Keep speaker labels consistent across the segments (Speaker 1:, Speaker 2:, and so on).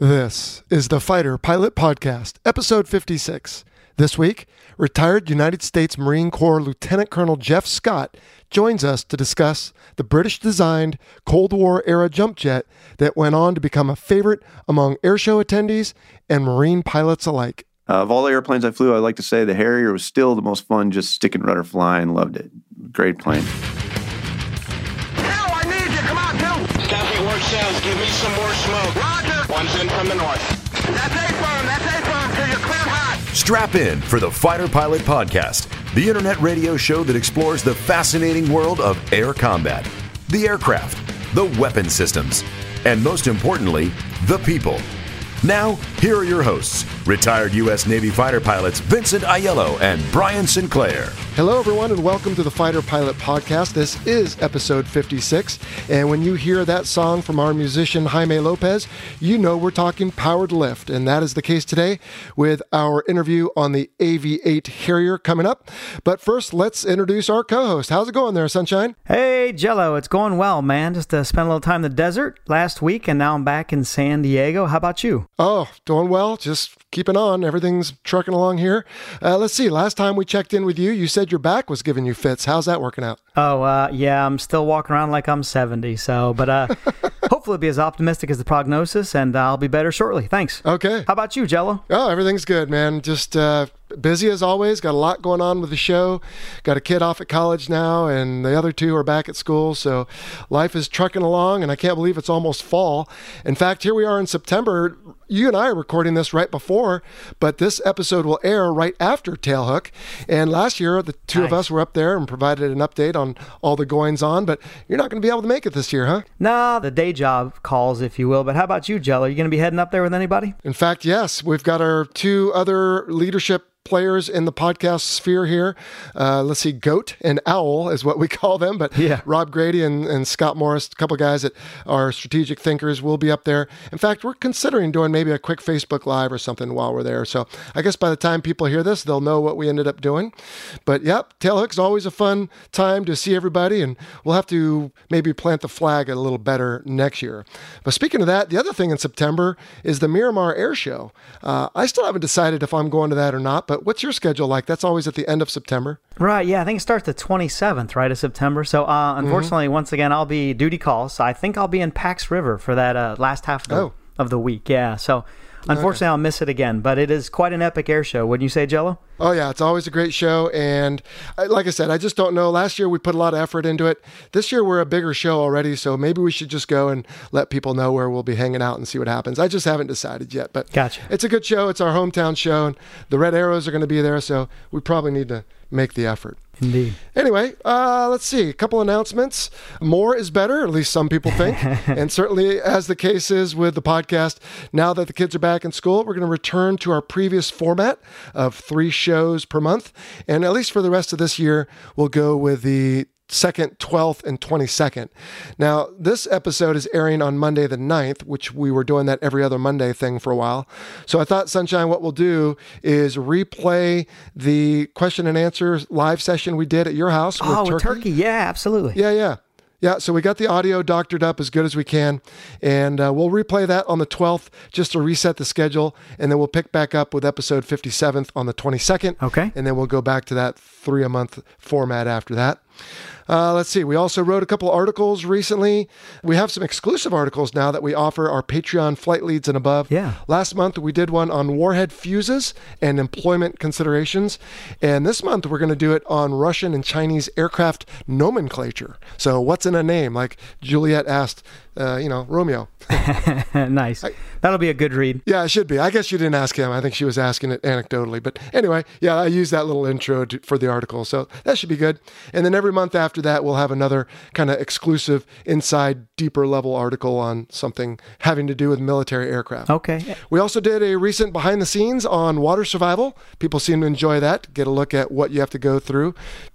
Speaker 1: This is the Fighter Pilot Podcast, episode 56. This week, retired United States Marine Corps Lieutenant Colonel Jeff Scott joins us to discuss the British designed Cold War era jump jet that went on to become a favorite among airshow attendees and Marine pilots alike.
Speaker 2: Uh, of all the airplanes I flew, I'd like to say the Harrier was still the most fun, just stick and rudder flying. Loved it. Great plane.
Speaker 3: Bill, I need you. Come on, Bill.
Speaker 4: Copy work sounds. Give me some more smoke. From the north.
Speaker 3: That's A firm. That's A firm. So you're hot.
Speaker 5: Strap in for the Fighter Pilot Podcast, the internet radio show that explores the fascinating world of air combat, the aircraft, the weapon systems, and most importantly, the people. Now, here are your hosts, retired U.S. Navy fighter pilots Vincent Aiello and Brian Sinclair.
Speaker 1: Hello, everyone, and welcome to the Fighter Pilot Podcast. This is episode 56. And when you hear that song from our musician Jaime Lopez, you know we're talking powered lift. And that is the case today with our interview on the AV 8 Harrier coming up. But first, let's introduce our co host. How's it going there, Sunshine?
Speaker 6: Hey, Jello, it's going well, man. Just uh, spent a little time in the desert last week, and now I'm back in San Diego. How about you?
Speaker 1: Oh, doing well. Just keeping on. Everything's trucking along here. Uh, let's see. Last time we checked in with you, you said your back was giving you fits. How's that working out?
Speaker 6: Oh, uh, yeah, I'm still walking around like I'm 70. So, but uh, hopefully, be as optimistic as the prognosis, and I'll be better shortly. Thanks.
Speaker 1: Okay.
Speaker 6: How about you, Jello?
Speaker 1: Oh, everything's good, man. Just uh, busy as always. Got a lot going on with the show. Got a kid off at college now, and the other two are back at school. So life is trucking along, and I can't believe it's almost fall. In fact, here we are in September. You and I are recording this right before, but this episode will air right after Tailhook. And last year, the two of us were up there and provided an update on all the goings on. But you're not going to be able to make it this year, huh?
Speaker 6: Nah, the day job calls, if you will. But how about you, Jell? Are You going to be heading up there with anybody?
Speaker 1: In fact, yes, we've got our two other leadership players in the podcast sphere here. Uh, let's see, Goat and Owl is what we call them. But
Speaker 6: Yeah.
Speaker 1: Rob Grady and, and Scott Morris, a couple guys that are strategic thinkers, will be up there. In fact, we're considering doing maybe a quick Facebook Live or something while we're there. So I guess by the time people hear this, they'll know what we ended up doing. But yep, Tailhook's always a fun time to see everybody, and we'll have to maybe plant the flag a little better next year. But speaking of that, the other thing in September is the Miramar Air Show. Uh, I still haven't decided if I'm going to that or not, but what's your schedule like? That's always at the end of September.
Speaker 6: Right, yeah, I think it starts the 27th, right, of September. So, uh,
Speaker 1: Mm-hmm.
Speaker 6: unfortunately, once again, I'll be duty calls. So I think I'll be in Pax River for that uh, last half of the,
Speaker 1: Oh.
Speaker 6: of the week. Yeah, so unfortunately, I'll miss it again. But it is quite an epic air show, wouldn't you say, Jello?
Speaker 1: Oh yeah, it's always a great show, and I, like I said, I just don't know. Last year we put a lot of effort into it. This year we're a bigger show already, so maybe we should just go and let people know where we'll be hanging out and see what happens. I just haven't decided yet, but
Speaker 6: Gotcha.
Speaker 1: It's a good show. It's our hometown show, and the Red Arrows are going to be there, so we probably need to make the effort.
Speaker 6: Indeed.
Speaker 1: Anyway, uh, let's see. A couple announcements. More is better, at least some people think. and certainly, as the case is with the podcast, now that the kids are back in school, we're going to return to our previous format of three shows per month. And at least for the rest of this year, we'll go with the second, 12th, and 22nd. Now, this episode is airing on Monday the 9th, which we were doing that every other Monday thing for a while. So I thought, Sunshine, what we'll do is replay the question and answer live session we did at your house with
Speaker 6: oh,
Speaker 1: Turkey.
Speaker 6: with turkey. Yeah, absolutely.
Speaker 1: Yeah, yeah. Yeah, so we got the audio doctored up as good as we can, and uh, we'll replay that on the 12th just to reset the schedule, and then we'll pick back up with episode 57th on the 22nd.
Speaker 6: Okay.
Speaker 1: And then we'll go back to that three a month format after that. Uh, let's see. We also wrote a couple articles recently. We have some exclusive articles now that we offer our Patreon flight leads and above.
Speaker 6: Yeah.
Speaker 1: Last month we did one on warhead fuses and employment considerations, and this month we're going to do it on Russian and Chinese aircraft nomenclature. So what's in a name? Like Juliet asked, uh, you know, Romeo.
Speaker 6: nice. That'll be a good read.
Speaker 1: Yeah, it should be. I guess you didn't ask him. I think she was asking it anecdotally. But anyway, yeah, I used that little intro to, for the article. So that should be good. And then every month after that, we'll have another kind of exclusive, inside, deeper level article on something having to do with military aircraft.
Speaker 6: Okay.
Speaker 1: We also did a recent behind the scenes on water survival. People seem to enjoy that. Get a look at what you have to go through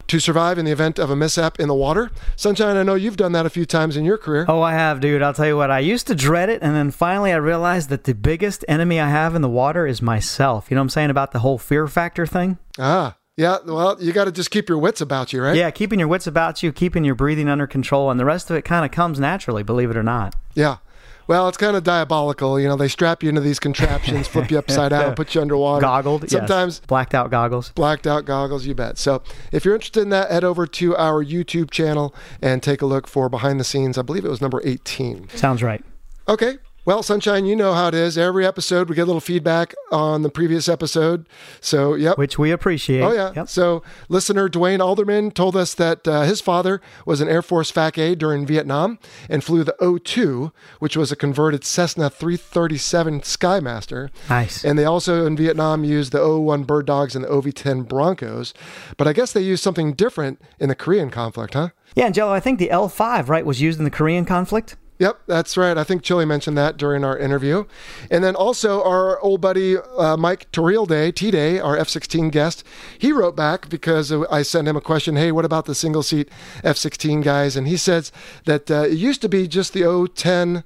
Speaker 1: to survive in the event of a mishap in the water. Sunshine, I know you've done that a few times in your career.
Speaker 6: Oh, I have, dude. I'll tell you what. I used to dread it, and then finally I realized that the biggest enemy I have in the water is myself. You know what I'm saying about the whole fear factor thing?
Speaker 1: Ah, yeah. Well, you got to just keep your wits about you, right?
Speaker 6: Yeah, keeping your wits about you, keeping your breathing under control, and the rest of it kind of comes naturally, believe it or not.
Speaker 1: Yeah. Well, it's kind of diabolical. You know, they strap you into these contraptions, flip you upside down, put you underwater.
Speaker 6: Goggled, yes.
Speaker 1: Sometimes
Speaker 6: blacked out goggles.
Speaker 1: blacked out goggles, you bet. So if you're interested in that, head over to our YouTube channel and take a look for behind the scenes. I believe it was number 18.
Speaker 6: Sounds right.
Speaker 1: Okay. Well, Sunshine, you know how it is. Every episode, we get a little feedback on the previous episode. So, yep.
Speaker 6: Which we appreciate.
Speaker 1: Oh, yeah.
Speaker 6: Yep.
Speaker 1: So, listener Dwayne Alderman told us that uh, his father was an Air Force FAC A during Vietnam and flew the O 2, which was a converted Cessna 337 Skymaster.
Speaker 6: Nice.
Speaker 1: And they also in Vietnam used the O 01 Bird Dogs and the OV 10 Broncos. But I guess they used something different in the Korean conflict, huh?
Speaker 6: Yeah, Angelo, I think the L5, right, was used in the Korean conflict.
Speaker 1: Yep, that's right. I think Chili mentioned that during our interview. And then also our old buddy uh, Mike Day, T Day, our F 16 guest, he wrote back because I sent him a question Hey, what about the single seat F 16 guys? And he says that uh, it used to be just the 010.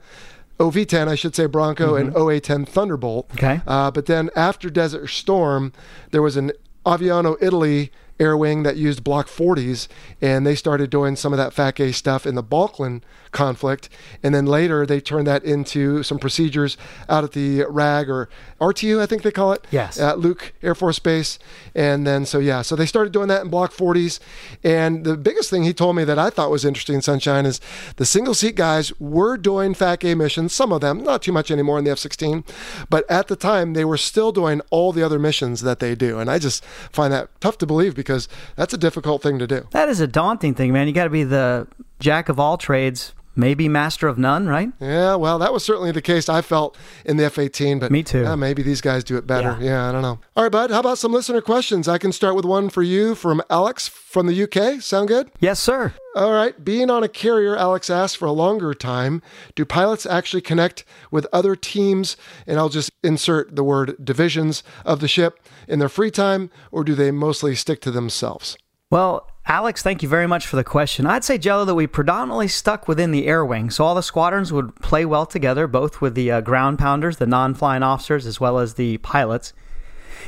Speaker 1: OV10, I should say, Bronco and OA10 Thunderbolt.
Speaker 6: Okay.
Speaker 1: Uh, but then after Desert Storm, there was an Aviano Italy air wing that used Block 40s, and they started doing some of that FAC A stuff in the Balkan conflict. And then later they turned that into some procedures out at the RAG or RTU, I think they call it.
Speaker 6: Yes.
Speaker 1: At Luke Air Force Base. And then, so yeah, so they started doing that in Block 40s. And the biggest thing he told me that I thought was interesting, Sunshine, is the single seat guys were doing FAC A missions, some of them, not too much anymore in the F 16, but at the time they were still doing all the other missions that they do. And I just find that tough to believe because that's a difficult thing to do.
Speaker 6: That is a daunting thing, man. You got to be the jack of all trades, maybe master of none, right?
Speaker 1: Yeah, well, that was certainly the case I felt in the F 18, but
Speaker 6: Me too.
Speaker 1: yeah, maybe these guys do it better.
Speaker 6: Yeah.
Speaker 1: Yeah. I don't know. All right, bud, how about some listener questions? I can start with one for you from Alex from the UK. Sound good?
Speaker 6: Yes, sir.
Speaker 1: All right. Being on a carrier, Alex asked for a longer time. Do pilots actually connect with other teams? And I'll just insert the word divisions of the ship in their free time, or do they mostly stick to themselves?
Speaker 6: Well, Alex, thank you very much for the question. I'd say, Jello, that we predominantly stuck within the air wing. So all the squadrons would play well together, both with the uh, ground pounders, the non flying officers, as well as the pilots.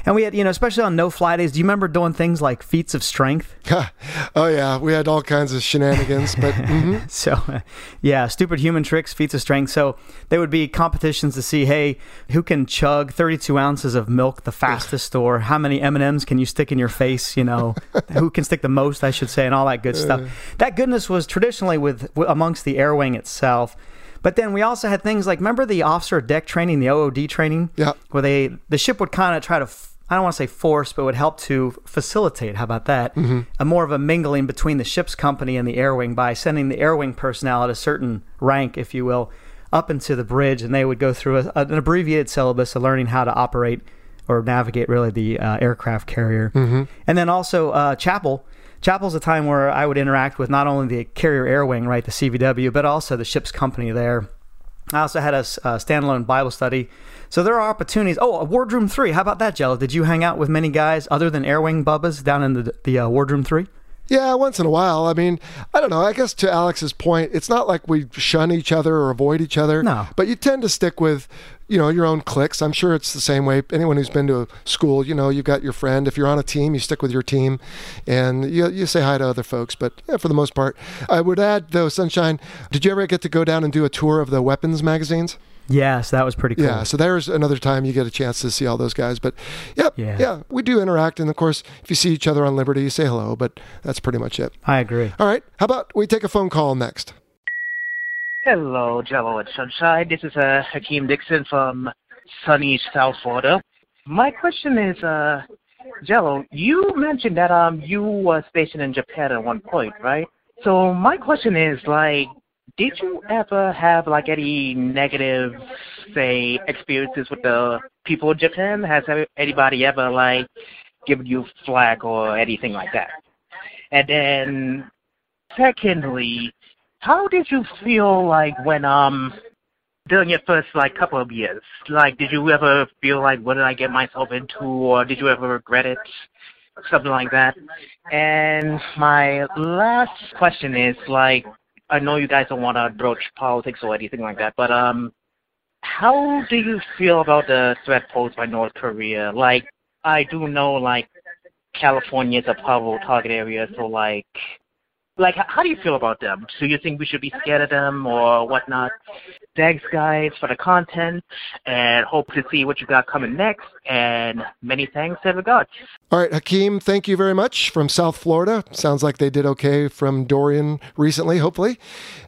Speaker 6: And we had, you know, especially on no fly days, do you remember doing things like feats of strength?
Speaker 1: oh, yeah. We had all kinds of shenanigans, but mhm.
Speaker 6: So, yeah, stupid human tricks, feats of strength. So, there would be competitions to see, hey, who can chug 32 ounces of milk the fastest, or how many M and M's can you stick in your face? You know, who can stick the most, I should say, and all that good stuff. That goodness was traditionally with amongst the air wing itself. But then we also had things like remember the officer deck training, the OOD training,
Speaker 1: Yeah.
Speaker 6: where they the ship would kind of try to. f- I don't want to say force, but would help to facilitate. How about that? A more of a mingling between the ship's company and the air wing by sending the air wing personnel at a certain rank, if you will, up into the bridge, and they would go through a, an abbreviated syllabus of learning how to operate or navigate really the uh, aircraft carrier. And then also uh, chapel. Chapel's a time where I would interact with not only the carrier air wing, right, the CVW, but also the ship's company there. I also had a standalone Bible study. So there are opportunities. Oh, a Wardroom 3. How about that, Jello? Did you hang out with many guys other than Air Wing Bubbas down in the, the uh, Wardroom 3?
Speaker 1: Yeah, once in a while. I mean, I don't know. I guess to Alex's point, it's not like we shun each other or avoid each other.
Speaker 6: No.
Speaker 1: But you tend to stick with, you know, your own cliques. I'm sure it's the same way. Anyone who's been to a school, you know, you've got your friend. If you're on a team, you stick with your team, and you you say hi to other folks. But yeah, for the most part, I would add though, Sunshine. Did you ever get to go down and do a tour of the weapons magazines?
Speaker 6: Yes, that was pretty cool.
Speaker 1: Yeah, so there's another time you get a chance to see all those guys. But yep,
Speaker 6: Yeah.
Speaker 1: yeah, we do interact, and of course, if you see each other on Liberty, you say hello. But that's pretty much it.
Speaker 6: I agree.
Speaker 1: All right. How about we take a phone call next?
Speaker 7: Hello, Jello and Sunshine. This is uh, Hakeem Dixon from sunny South Florida. My question is, uh, Jello, you mentioned that um you were stationed in Japan at one point, right? So my question is, like, did you ever have like any negative, say, experiences with the people of Japan? Has anybody ever like given you flack or anything like that? And then, secondly, how did you feel like when um during your first like couple of years? Like did you ever feel like what did I get myself into or did you ever regret it? Something like that. And my last question is like I know you guys don't want to broach politics or anything like that, but um how do you feel about the threat posed by North Korea? Like I do know like California is a probable target area, so like like, how do you feel about them? Do you think we should be scared of them or whatnot? Thanks, guys, for the content, and hope to see what you got coming next. And many thanks, in regards.
Speaker 1: All right, Hakeem, thank you very much from South Florida. Sounds like they did okay from Dorian recently, hopefully.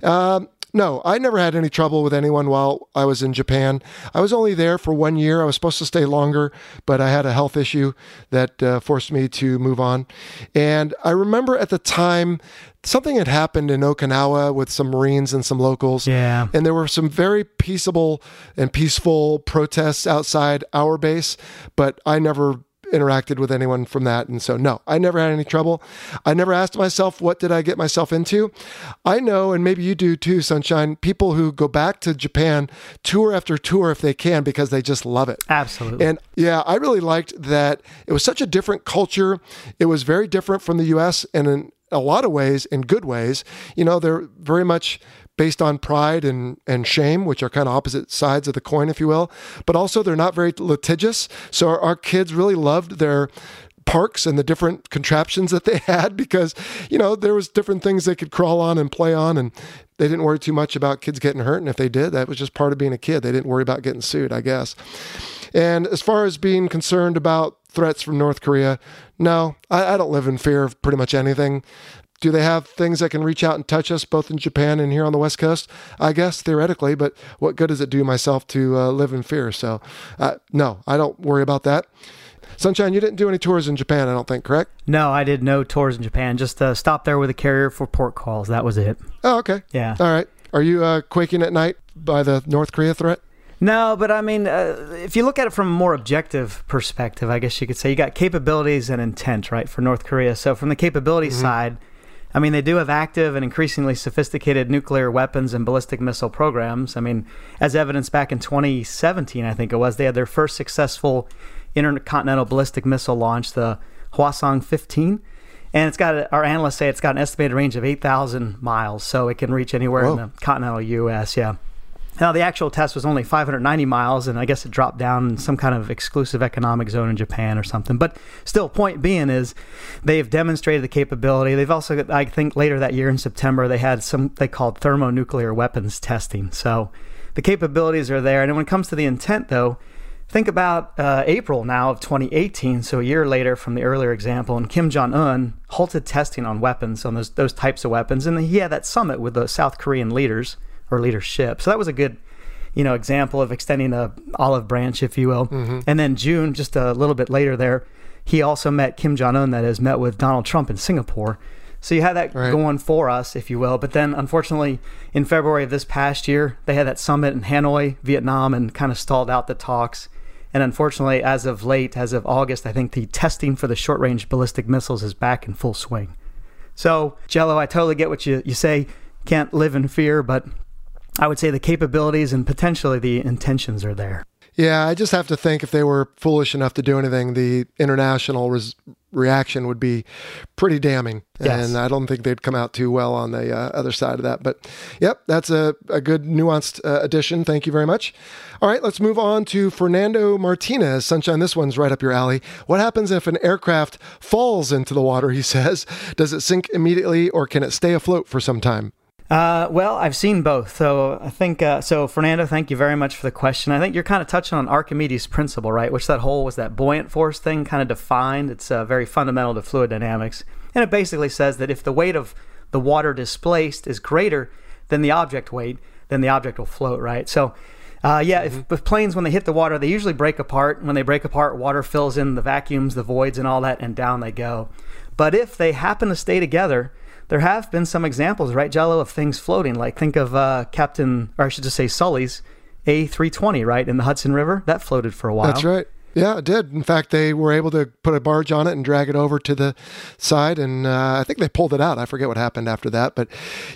Speaker 1: Um, no, I never had any trouble with anyone while I was in Japan. I was only there for one year. I was supposed to stay longer, but I had a health issue that uh, forced me to move on. And I remember at the time, something had happened in Okinawa with some Marines and some locals.
Speaker 6: Yeah.
Speaker 1: And there were some very peaceable and peaceful protests outside our base, but I never interacted with anyone from that and so no i never had any trouble i never asked myself what did i get myself into i know and maybe you do too sunshine people who go back to japan tour after tour if they can because they just love it
Speaker 6: Absolutely.
Speaker 1: and yeah, I really liked that it was such a different culture. It was very different from the US and a lot of ways, in good ways. You know, they're very much based on pride and, and shame, which are kind of opposite sides of the coin, if you will. But also, they're not very litigious. So our, our kids really loved their parks and the different contraptions that they had because you know there was different things they could crawl on and play on and they didn't worry too much about kids getting hurt and if they did that was just part of being a kid they didn't worry about getting sued i guess and as far as being concerned about threats from north korea no i, I don't live in fear of pretty much anything do they have things that can reach out and touch us both in Japan and here on the West Coast? I guess theoretically, but what good does it do myself to uh, live in fear? So, uh, no, I don't worry about that. Sunshine, you didn't do any tours in Japan, I don't think, correct?
Speaker 6: no, I did no tours in Japan. Just uh, stopped there with a carrier for port calls. That was it.
Speaker 1: Oh, okay.
Speaker 6: Yeah.
Speaker 1: All right. Are you uh, quaking at night by the North Korea threat?
Speaker 6: No, but I mean, uh, if you look at it from a more objective perspective, I guess you could say you got capabilities and intent, right, for North Korea. So from the capability side, I mean, they do have active and increasingly sophisticated nuclear weapons and ballistic missile programs. I mean, as evidenced back in 2017, I think it was, they had their first successful intercontinental ballistic missile launch, the Hwasong 15. And it's got, our analysts say it's got an estimated range of 8,000 miles, so it can reach anywhere in the continental U.S., yeah. Now, the actual test was only 590 miles, and I guess it dropped down in some kind of exclusive economic zone in Japan or something. But still, point being is they've demonstrated the capability. They've also, I think later that year in September, they had some they called thermonuclear weapons testing. So the capabilities are there. And when it comes to the intent, though, think about uh, April now of 2018, so a year later from the earlier example, and Kim Jong Un halted testing on weapons, on those those types of weapons, and he had that summit with the South Korean leaders or leadership. So that was a good, you know, example of extending a olive branch, if you will. Mm-hmm. And then June, just a little bit later, there, he also met Kim Jong Un, that has met with Donald Trump in Singapore. So you had that
Speaker 1: Right.
Speaker 6: going for us, if you will. But then, unfortunately, in February of this past year, they had that summit in Hanoi, Vietnam, and kind of stalled out the talks. And unfortunately, as of late, as of August, I think the testing for the short range ballistic missiles is back in full swing. So, Jello, I totally get what you, you say. Can't live in fear, but I would say the capabilities and potentially the intentions are there.
Speaker 1: Yeah, I just have to think if they were foolish enough to do anything, the international res- reaction would be pretty damning.
Speaker 6: Yes.
Speaker 1: And I don't think they'd come out too well on the uh, other side of that. But yep, that's a, a good nuanced uh, addition. Thank you very much. All right, let's move on to Fernando Martinez. Sunshine, this one's right up your alley. What happens if an aircraft falls into the water, he says? Does it sink immediately or can it stay afloat for some time?
Speaker 6: Uh, well, I've seen both. So I think, uh, so Fernando, thank you very much for the question. I think you're kind of touching on Archimedes' principle, right? Which that whole was that buoyant force thing kind of defined. It's uh, very fundamental to fluid dynamics. And it basically says that if the weight of the water displaced is greater than the object weight, then the object will float, right? So, uh, yeah, if, if planes, when they hit the water, they usually break apart. When they break apart, water fills in the vacuums, the voids, and all that, and down they go. But if they happen to stay together, there have been some examples, right, Jello, of things floating. Like think of uh, Captain, or I should just say Sully's A320, right, in the Hudson River. That floated for a while.
Speaker 1: That's right. Yeah, it did. In fact, they were able to put a barge on it and drag it over to the side, and uh, I think they pulled it out. I forget what happened after that, but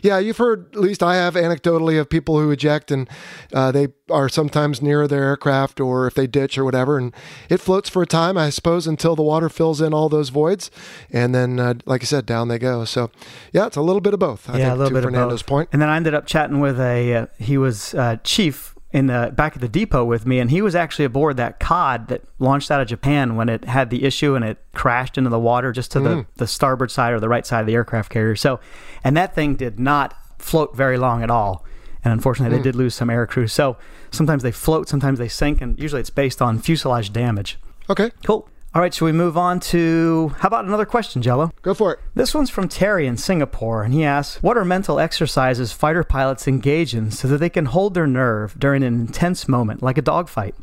Speaker 1: yeah, you've heard. At least I have anecdotally of people who eject, and uh, they are sometimes near their aircraft, or if they ditch or whatever, and it floats for a time, I suppose, until the water fills in all those voids, and then, uh, like I said, down they go. So, yeah, it's a little bit of both. I
Speaker 6: yeah,
Speaker 1: think,
Speaker 6: a little
Speaker 1: to
Speaker 6: bit
Speaker 1: Fernando's
Speaker 6: of both.
Speaker 1: point.
Speaker 6: And then I ended up chatting with a. Uh, he was uh, chief in the back at the depot with me, and he was actually aboard that cod that launched out of Japan when it had the issue and it crashed into the water just to the, hmm. the starboard side or the right side of the aircraft carrier. So, and that thing did not float very long at all. And unfortunately, they hmm. did lose some air crew. So sometimes they float, sometimes they sink, and usually it's based on fuselage damage.
Speaker 1: Okay,
Speaker 6: Cool. All right, should we move on to how about another question, Jello?
Speaker 1: go for it.
Speaker 6: This one's from Terry in Singapore, and he asks, What are mental exercises fighter pilots engage in so that they can hold their nerve during an intense moment, like a dogfight?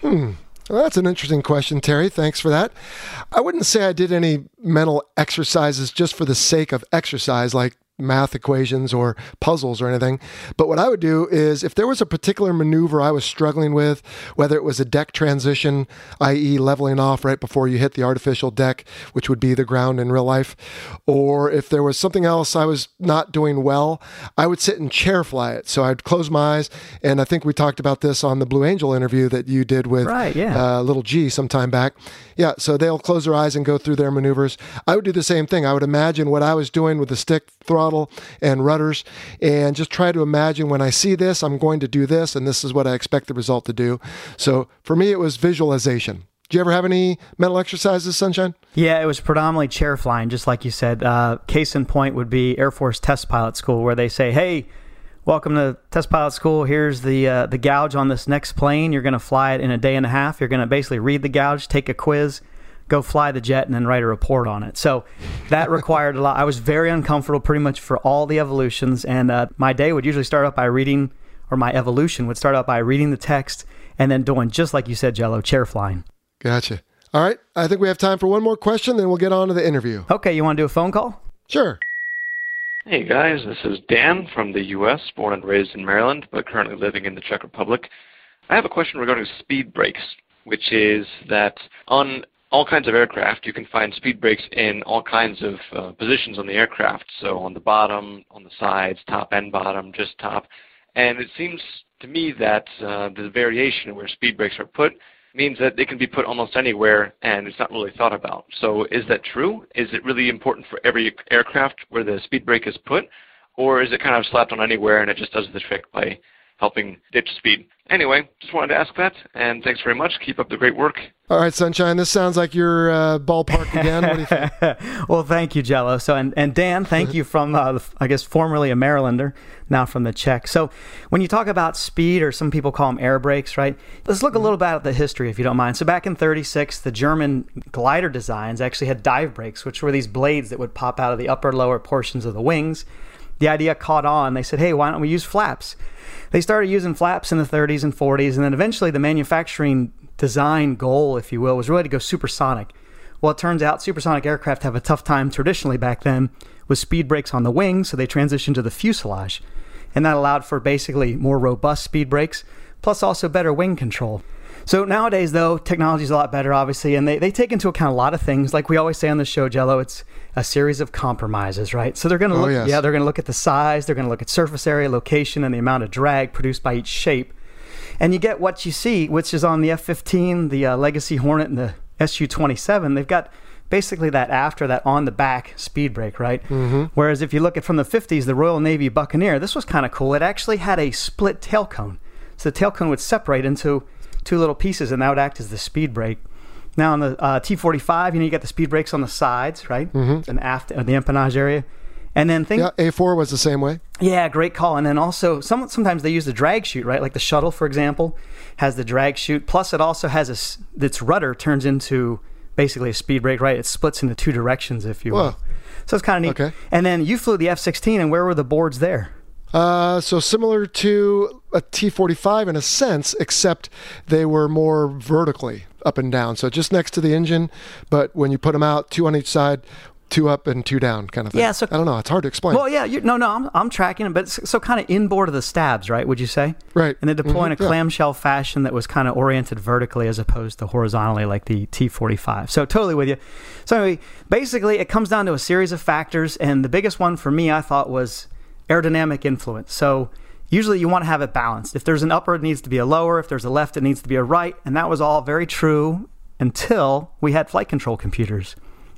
Speaker 6: Hmm.
Speaker 1: Well, that's an interesting question, Terry. Thanks for that. I wouldn't say I did any mental exercises just for the sake of exercise, like math equations or puzzles or anything. But what I would do is if there was a particular maneuver I was struggling with, whether it was a deck transition, i.e., leveling off right before you hit the artificial deck, which would be the ground in real life, or if there was something else I was not doing well, I would sit and chair fly it. So I'd close my eyes. And I think we talked about this on the Blue Angel interview that you did with
Speaker 6: Right, yeah.
Speaker 1: uh, little G some time back. Yeah, so they'll close their eyes and go through their maneuvers. I would do the same thing. I would imagine what I was doing with the stick throttle and rudders and just try to imagine when I see this, I'm going to do this, and this is what I expect the result to do. So for me, it was visualization. Do you ever have any mental exercises, Sunshine?
Speaker 6: Yeah, it was predominantly chair flying, just like you said. Uh, case in point would be Air Force Test Pilot School, where they say, "Hey, welcome to Test Pilot School. Here's the uh, the gouge on this next plane. You're going to fly it in a day and a half. You're going to basically read the gouge, take a quiz, go fly the jet, and then write a report on it." So that required a lot. I was very uncomfortable pretty much for all the evolutions, and uh, my day would usually start out by reading, or my evolution would start out by reading the text and then doing just like you said, Jello, chair flying.
Speaker 1: Gotcha. All right, I think we have time for one more question, then we'll get on to the interview.
Speaker 6: Okay, you want to do a phone call?
Speaker 1: Sure.
Speaker 8: Hey guys, this is Dan from the U.S., born and raised in Maryland, but currently living in the Czech Republic. I have a question regarding speed brakes, which is that on all kinds of aircraft, you can find speed brakes in all kinds of uh, positions on the aircraft. So on the bottom, on the sides, top and bottom, just top. And it seems to me that uh, the variation where speed brakes are put means that they can be put almost anywhere and it's not really thought about. So is that true? Is it really important for every aircraft where the speed brake is put? Or is it kind of slapped on anywhere and it just does the trick by helping ditch speed? Anyway, just wanted to ask that and thanks very much. Keep up the great work.
Speaker 1: All right, Sunshine, this sounds like your uh, ballpark again. What do you think?
Speaker 6: well, thank you, Jello. So, and, and Dan, thank you from, uh, I guess, formerly a Marylander, now from the Czech. So, when you talk about speed, or some people call them air brakes, right? Let's look a little bit at the history, if you don't mind. So, back in 36, the German glider designs actually had dive brakes, which were these blades that would pop out of the upper lower portions of the wings. The idea caught on. They said, hey, why don't we use flaps? They started using flaps in the 30s and 40s, and then eventually the manufacturing design goal, if you will, was really to go supersonic. Well, it turns out supersonic aircraft have a tough time traditionally back then with speed brakes on the wings, so they transitioned to the fuselage. And that allowed for basically more robust speed brakes, plus also better wing control. So nowadays, though, technology is a lot better, obviously, and they, they take into account a lot of things. Like we always say on the show, Jello, it's a series of compromises, right? So they're going to
Speaker 1: Oh,
Speaker 6: look,
Speaker 1: yes.
Speaker 6: yeah, they're going to look at the size, they're going to look at surface area, location, and the amount of drag produced by each shape and you get what you see, which is on the F-15, the uh, Legacy Hornet, and the Su-27. They've got basically that after that on the back speed brake, right? Mm-hmm. Whereas if you look at from the 50s, the Royal Navy Buccaneer, this was kind of cool. It actually had a split tail cone, so the tail cone would separate into two little pieces, and that would act as the speed brake. Now on the uh, T-45, you know, you got the speed brakes on the sides, right, mm-hmm. and aft, uh, the empennage area. And then think,
Speaker 1: Yeah, A4 was the same way.
Speaker 6: yeah, great call. And then also, some, sometimes they use the drag chute, right? Like the shuttle, for example, has the drag chute. Plus, it also has a its rudder turns into basically a speed brake, right? It splits into two directions, if you will.
Speaker 1: Whoa.
Speaker 6: So it's kind of neat.
Speaker 1: Okay.
Speaker 6: And then you flew the F 16, and where were the boards there?
Speaker 1: Uh, so similar to a T45 in a sense, except they were more vertically up and down. So just next to the engine, but when you put them out, two on each side, two up and two down, kind of thing.
Speaker 6: Yeah, so-
Speaker 1: I don't know. It's hard to explain.
Speaker 6: Well, yeah, you, no, no, I'm, I'm tracking it, but so kind of inboard of the stabs, right? Would you say?
Speaker 1: Right.
Speaker 6: And they deploy mm-hmm. in a
Speaker 1: yeah.
Speaker 6: clamshell fashion that was kind of oriented vertically as opposed to horizontally, like the T45. So totally with you. So anyway, basically, it comes down to a series of factors, and the biggest one for me, I thought, was aerodynamic influence. So usually, you want to have it balanced. If there's an upper, it needs to be a lower. If there's a left, it needs to be a right. And that was all very true until we had flight control computers,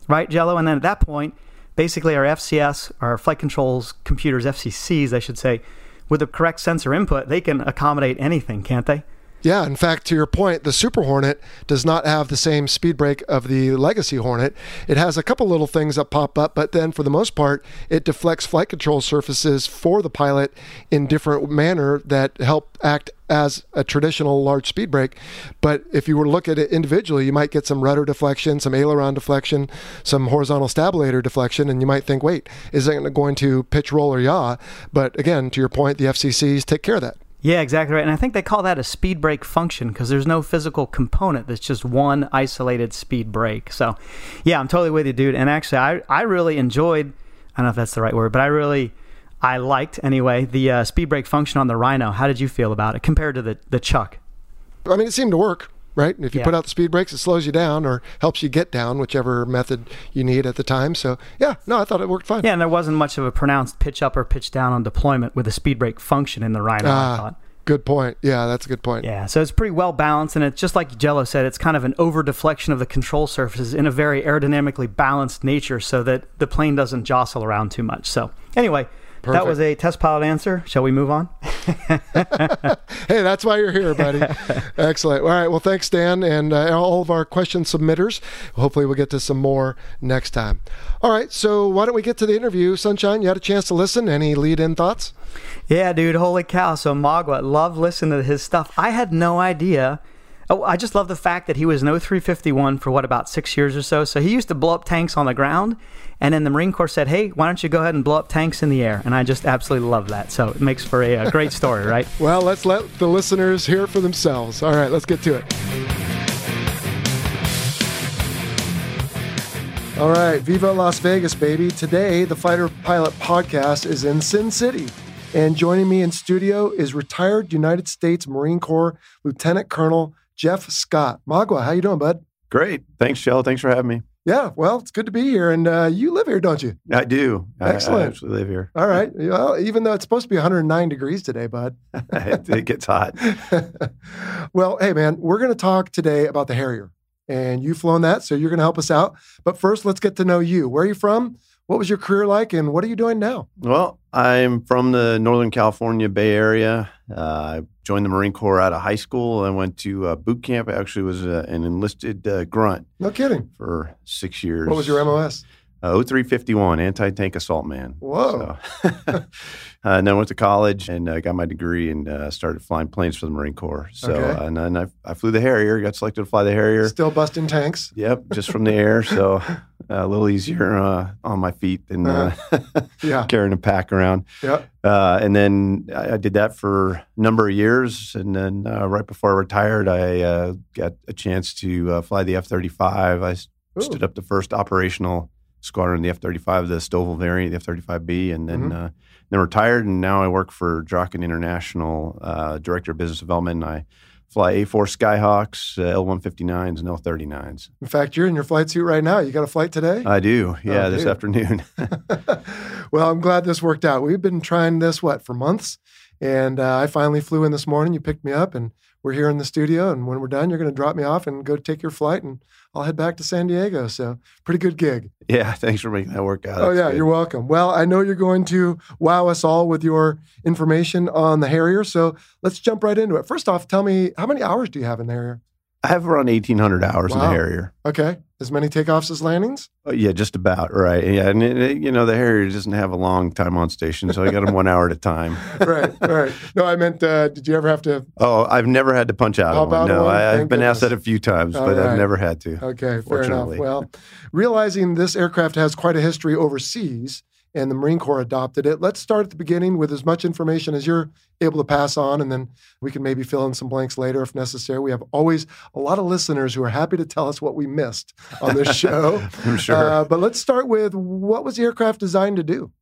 Speaker 6: right, Jello? And then at that point, basically our FCS, our flight controls computers, FCCs, I should say, with the correct sensor input, they can accommodate anything, can't they?
Speaker 1: Yeah, in fact, to your point, the Super Hornet does not have the same speed brake of the Legacy Hornet. It has a couple little things that pop up, but then for the most part, it deflects flight control surfaces for the pilot in different manner that help act as a traditional large speed brake. But if you were to look at it individually, you might get some rudder deflection, some aileron deflection, some horizontal stabilator deflection, and you might think, wait, is it going to pitch, roll, or yaw? But again, to your point, the FCCs take care of that.
Speaker 6: Yeah, exactly right. And I think they call that a speed brake function because there's no physical component that's just one isolated speed brake. So, yeah, I'm totally with you, dude. And actually, I, I really enjoyed, I don't know if that's the right word, but I really, I liked anyway, the uh, speed brake function on the Rhino. How did you feel about it compared to the, the Chuck?
Speaker 1: I mean, it seemed to work right? And if you
Speaker 6: Yeah.
Speaker 1: put out the speed brakes, it slows you down or helps you get down, whichever method you need at the time. So, yeah, no, I thought it worked fine.
Speaker 6: Yeah, and there wasn't much of a pronounced pitch up or pitch down on deployment with the speed brake function in the Rhino, I
Speaker 1: Ah,
Speaker 6: thought.
Speaker 1: good point. Yeah, that's a good point.
Speaker 6: Yeah, so it's pretty well balanced, and it's just like Jello said, it's kind of an over deflection of the control surfaces in a very aerodynamically balanced nature so that the plane doesn't jostle around too much. So, anyway, that was a test pilot answer. Shall we move on?
Speaker 1: Hey, that's why you're here, buddy. Excellent. All right. Well, thanks, Dan, and uh, all of our question submitters. Hopefully, we'll get to some more next time. All right. So, why don't we get to the interview? Sunshine, you had a chance to listen. Any lead in thoughts?
Speaker 6: Yeah, dude, holy cow. So Magwa, love listening to his stuff. I had no idea. Oh, I just love the fact that he was an 0351 for what, about six years or so. So he used to blow up tanks on the ground. And then the Marine Corps said, hey, why don't you go ahead and blow up tanks in the air? And I just absolutely love that. So it makes for a, a great story, right?
Speaker 1: Well, let's let the listeners hear it for themselves. All right. Let's get to it. All right, Viva Las Vegas, baby. Today, the Fighter Pilot podcast is in Sin City. And joining me in studio is retired United States Marine Corps Lieutenant Colonel Jeff Scott. Magwa, how you doing, bud?
Speaker 2: Great. Thanks, Shell. Thanks for having me.
Speaker 1: Yeah, well, it's good to be here. And uh, you live here, don't you?
Speaker 2: I do. I- I,
Speaker 1: Excellent.
Speaker 2: actually live here.
Speaker 1: All right. Well, even though it's supposed to be 109 degrees today, bud.
Speaker 2: it, it gets hot.
Speaker 1: well, hey, man, we're going to talk today about the Harrier. And you've flown that, so you're going to help us out. But first, let's get to know you. Where are you from? What was your career like? And what are you doing now?
Speaker 2: Well, I'm from the Northern California Bay Area. Uh, I joined the Marine Corps out of high school. I went to uh, boot camp. I actually was uh, an enlisted uh, grunt
Speaker 1: No kidding.
Speaker 2: for six years.
Speaker 1: What was your MOS?
Speaker 2: Uh, 0351, anti tank assault man.
Speaker 1: Whoa.
Speaker 2: So, uh, and then went to college and uh, got my degree and uh, started flying planes for the Marine Corps. So,
Speaker 1: Okay.
Speaker 2: and then I, I flew the Harrier, got selected to fly the Harrier.
Speaker 1: Still busting tanks.
Speaker 2: Yep, just from the air. So uh, a little easier uh, on my feet than uh,
Speaker 1: Yeah.
Speaker 2: carrying a pack around. Uh, and then I, I did that for a number of years. And then uh, right before I retired, I uh, got a chance to uh, fly the F 35. I
Speaker 1: Ooh.
Speaker 2: stood up the first operational squadron, the F 35, the STOVL variant, the F 35B, and then,
Speaker 1: Mhm.
Speaker 2: uh, then retired. And now I work for Draken International, uh, Director of Business Development. And I fly A 4 Skyhawks, uh, L 159s, and L 39s.
Speaker 1: In fact, you're in your flight suit right now. You got a flight today?
Speaker 2: I do. Yeah,
Speaker 1: Oh,
Speaker 2: this
Speaker 1: dude.
Speaker 2: afternoon.
Speaker 1: well, I'm glad this worked out. We've been trying this, what, for months? And uh, I finally flew in this morning. You picked me up, and we're here in the studio. And when we're done, you're going to drop me off and go take your flight, and I'll head back to San Diego. So, pretty good gig.
Speaker 2: yeah, thanks for making that work out.
Speaker 1: oh,
Speaker 2: That's
Speaker 1: yeah,
Speaker 2: good.
Speaker 1: you're welcome. Well, I know you're going to wow us all with your information on the Harrier. So, let's jump right into it. First off, tell me how many hours do you have in the Harrier?
Speaker 2: I have around 1,800 hours in the Harrier.
Speaker 1: Okay. As many takeoffs as landings?
Speaker 2: Oh, yeah, just about right. Yeah, and it, it- you know the Harrier doesn't have a long time on station, so I got them one hour at a time.
Speaker 1: right, right. No, I meant, uh, did you ever have to?
Speaker 2: Oh, I've never had to punch out. Of one. No,
Speaker 1: one?
Speaker 2: I, I've
Speaker 1: Thank
Speaker 2: been asked that a few times,
Speaker 1: All
Speaker 2: but
Speaker 1: right.
Speaker 2: I've never had to.
Speaker 1: Okay, fair enough. Well, realizing this aircraft has quite a history overseas and the Marine Corps adopted it, let's start at the beginning with as much information as you're able to pass on, and then we can maybe fill in some blanks later if necessary. We have always a lot of listeners who are happy to tell us what we missed on this show.
Speaker 2: I'm sure.
Speaker 1: Uh, but let's start with what was the aircraft designed to do?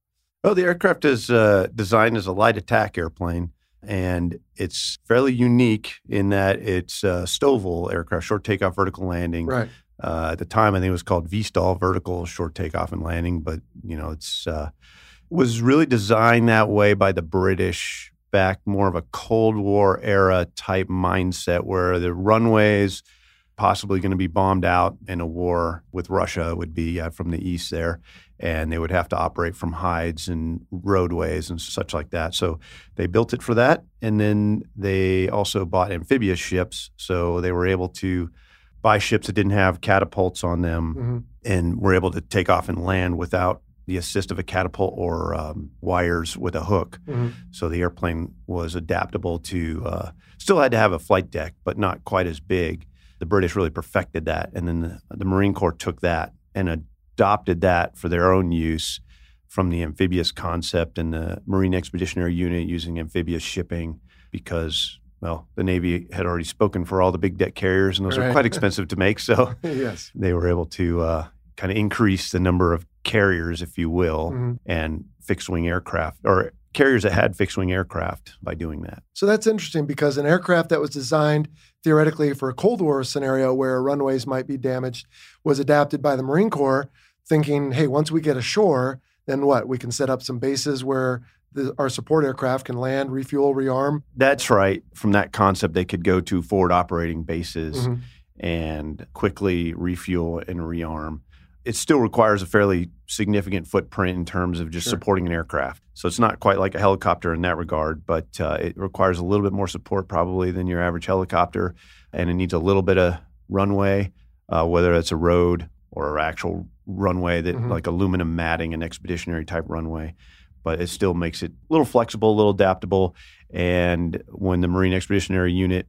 Speaker 2: Well, the aircraft is uh, designed as a light attack airplane, and it's fairly unique in that it's a STOVL aircraft, short takeoff, vertical landing.
Speaker 1: Right.
Speaker 2: Uh, at the time, I think it was called VSTOL, vertical short takeoff and landing. But you know, it's uh, was really designed that way by the British back more of a Cold War era type mindset, where the runways possibly going to be bombed out in a war with Russia, would be uh, from the east there. And they would have to operate from hides and roadways and such like that. So they built it for that. And then they also bought amphibious ships. So they were able to buy ships that didn't have catapults on them
Speaker 1: Mm-hmm.
Speaker 2: and were able to take off and land without the assist of a catapult or um, wires with a hook.
Speaker 1: Mhm.
Speaker 2: So the airplane was adaptable to, uh, still had to have a flight deck, but not quite as big. The British really perfected that. And then the, the Marine Corps took that and adopted that for their own use from the amphibious concept and the Marine Expeditionary Unit using amphibious shipping because, well, the Navy had already spoken for all the big deck carriers and those are quite expensive to make. So
Speaker 1: yes.
Speaker 2: they were able to uh, kind of increase the number of carriers, if you will,
Speaker 1: Mhm.
Speaker 2: and fixed wing aircraft or carriers that had fixed wing aircraft by doing that.
Speaker 1: So that's interesting because an aircraft that was designed theoretically for a Cold War scenario where runways might be damaged was adapted by the Marine Corps, thinking, hey, once we get ashore, then what? We can set up some bases where the, our support aircraft can land, refuel, rearm.
Speaker 2: That's right. From that concept, they could go to forward operating bases
Speaker 1: Mhm.
Speaker 2: and quickly refuel and rearm. It still requires a fairly significant footprint in terms of just
Speaker 1: Sure.
Speaker 2: supporting an aircraft. So it's not quite like a helicopter in that regard, but uh, it requires a little bit more support probably than your average helicopter. And it needs a little bit of runway, uh, whether it's a road or an actual runway that
Speaker 1: Mhm.
Speaker 2: like aluminum matting, an expeditionary type runway. But it still makes it a little flexible, a little adaptable. And when the Marine Expeditionary Unit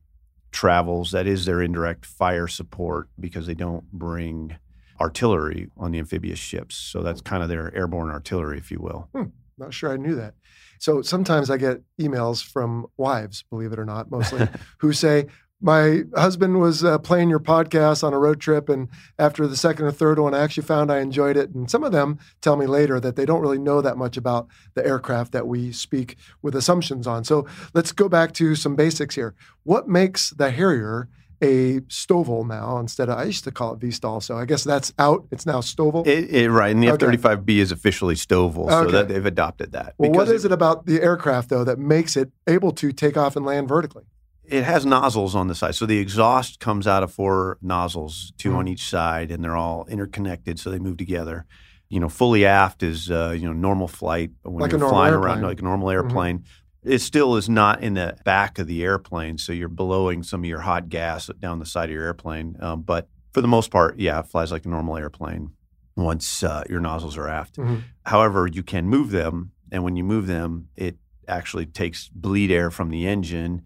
Speaker 2: travels, that is their indirect fire support because they don't bring artillery on the amphibious ships. So that's kind of their airborne artillery, if you will. Hmm.
Speaker 1: Not sure I knew that. So sometimes I get emails from wives, believe it or not, mostly, who say, my husband was uh, playing your podcast on a road trip, and after the second or third one, I actually found I enjoyed it. And some of them tell me later that they don't really know that much about the aircraft that we speak with assumptions on. So let's go back to some basics here. What makes the Harrier a STOVL now instead of I used to call it VSTOL, so I guess that's out. It's now STOVL.
Speaker 2: It, it, right. And the
Speaker 1: Okay.
Speaker 2: F 35B is officially STOVL, so that they've adopted that.
Speaker 1: well, what is it about the aircraft though that makes it able to take off and land vertically?
Speaker 2: It has nozzles on the side. So the exhaust comes out of four nozzles, 2
Speaker 1: Mhm.
Speaker 2: on each side, and they're all interconnected, so they move together. You know, fully aft is uh, you know normal flight when
Speaker 1: Like
Speaker 2: you're flying
Speaker 1: airplane. Mm-hmm.
Speaker 2: around like a normal airplane. It still is not in the back of the airplane, so you're blowing some of your hot gas down the side of your airplane. Um, but for the most part, yeah, it flies like a normal airplane once uh, your nozzles are aft.
Speaker 1: Mhm.
Speaker 2: However, you can move them, and when you move them, it actually takes bleed air from the engine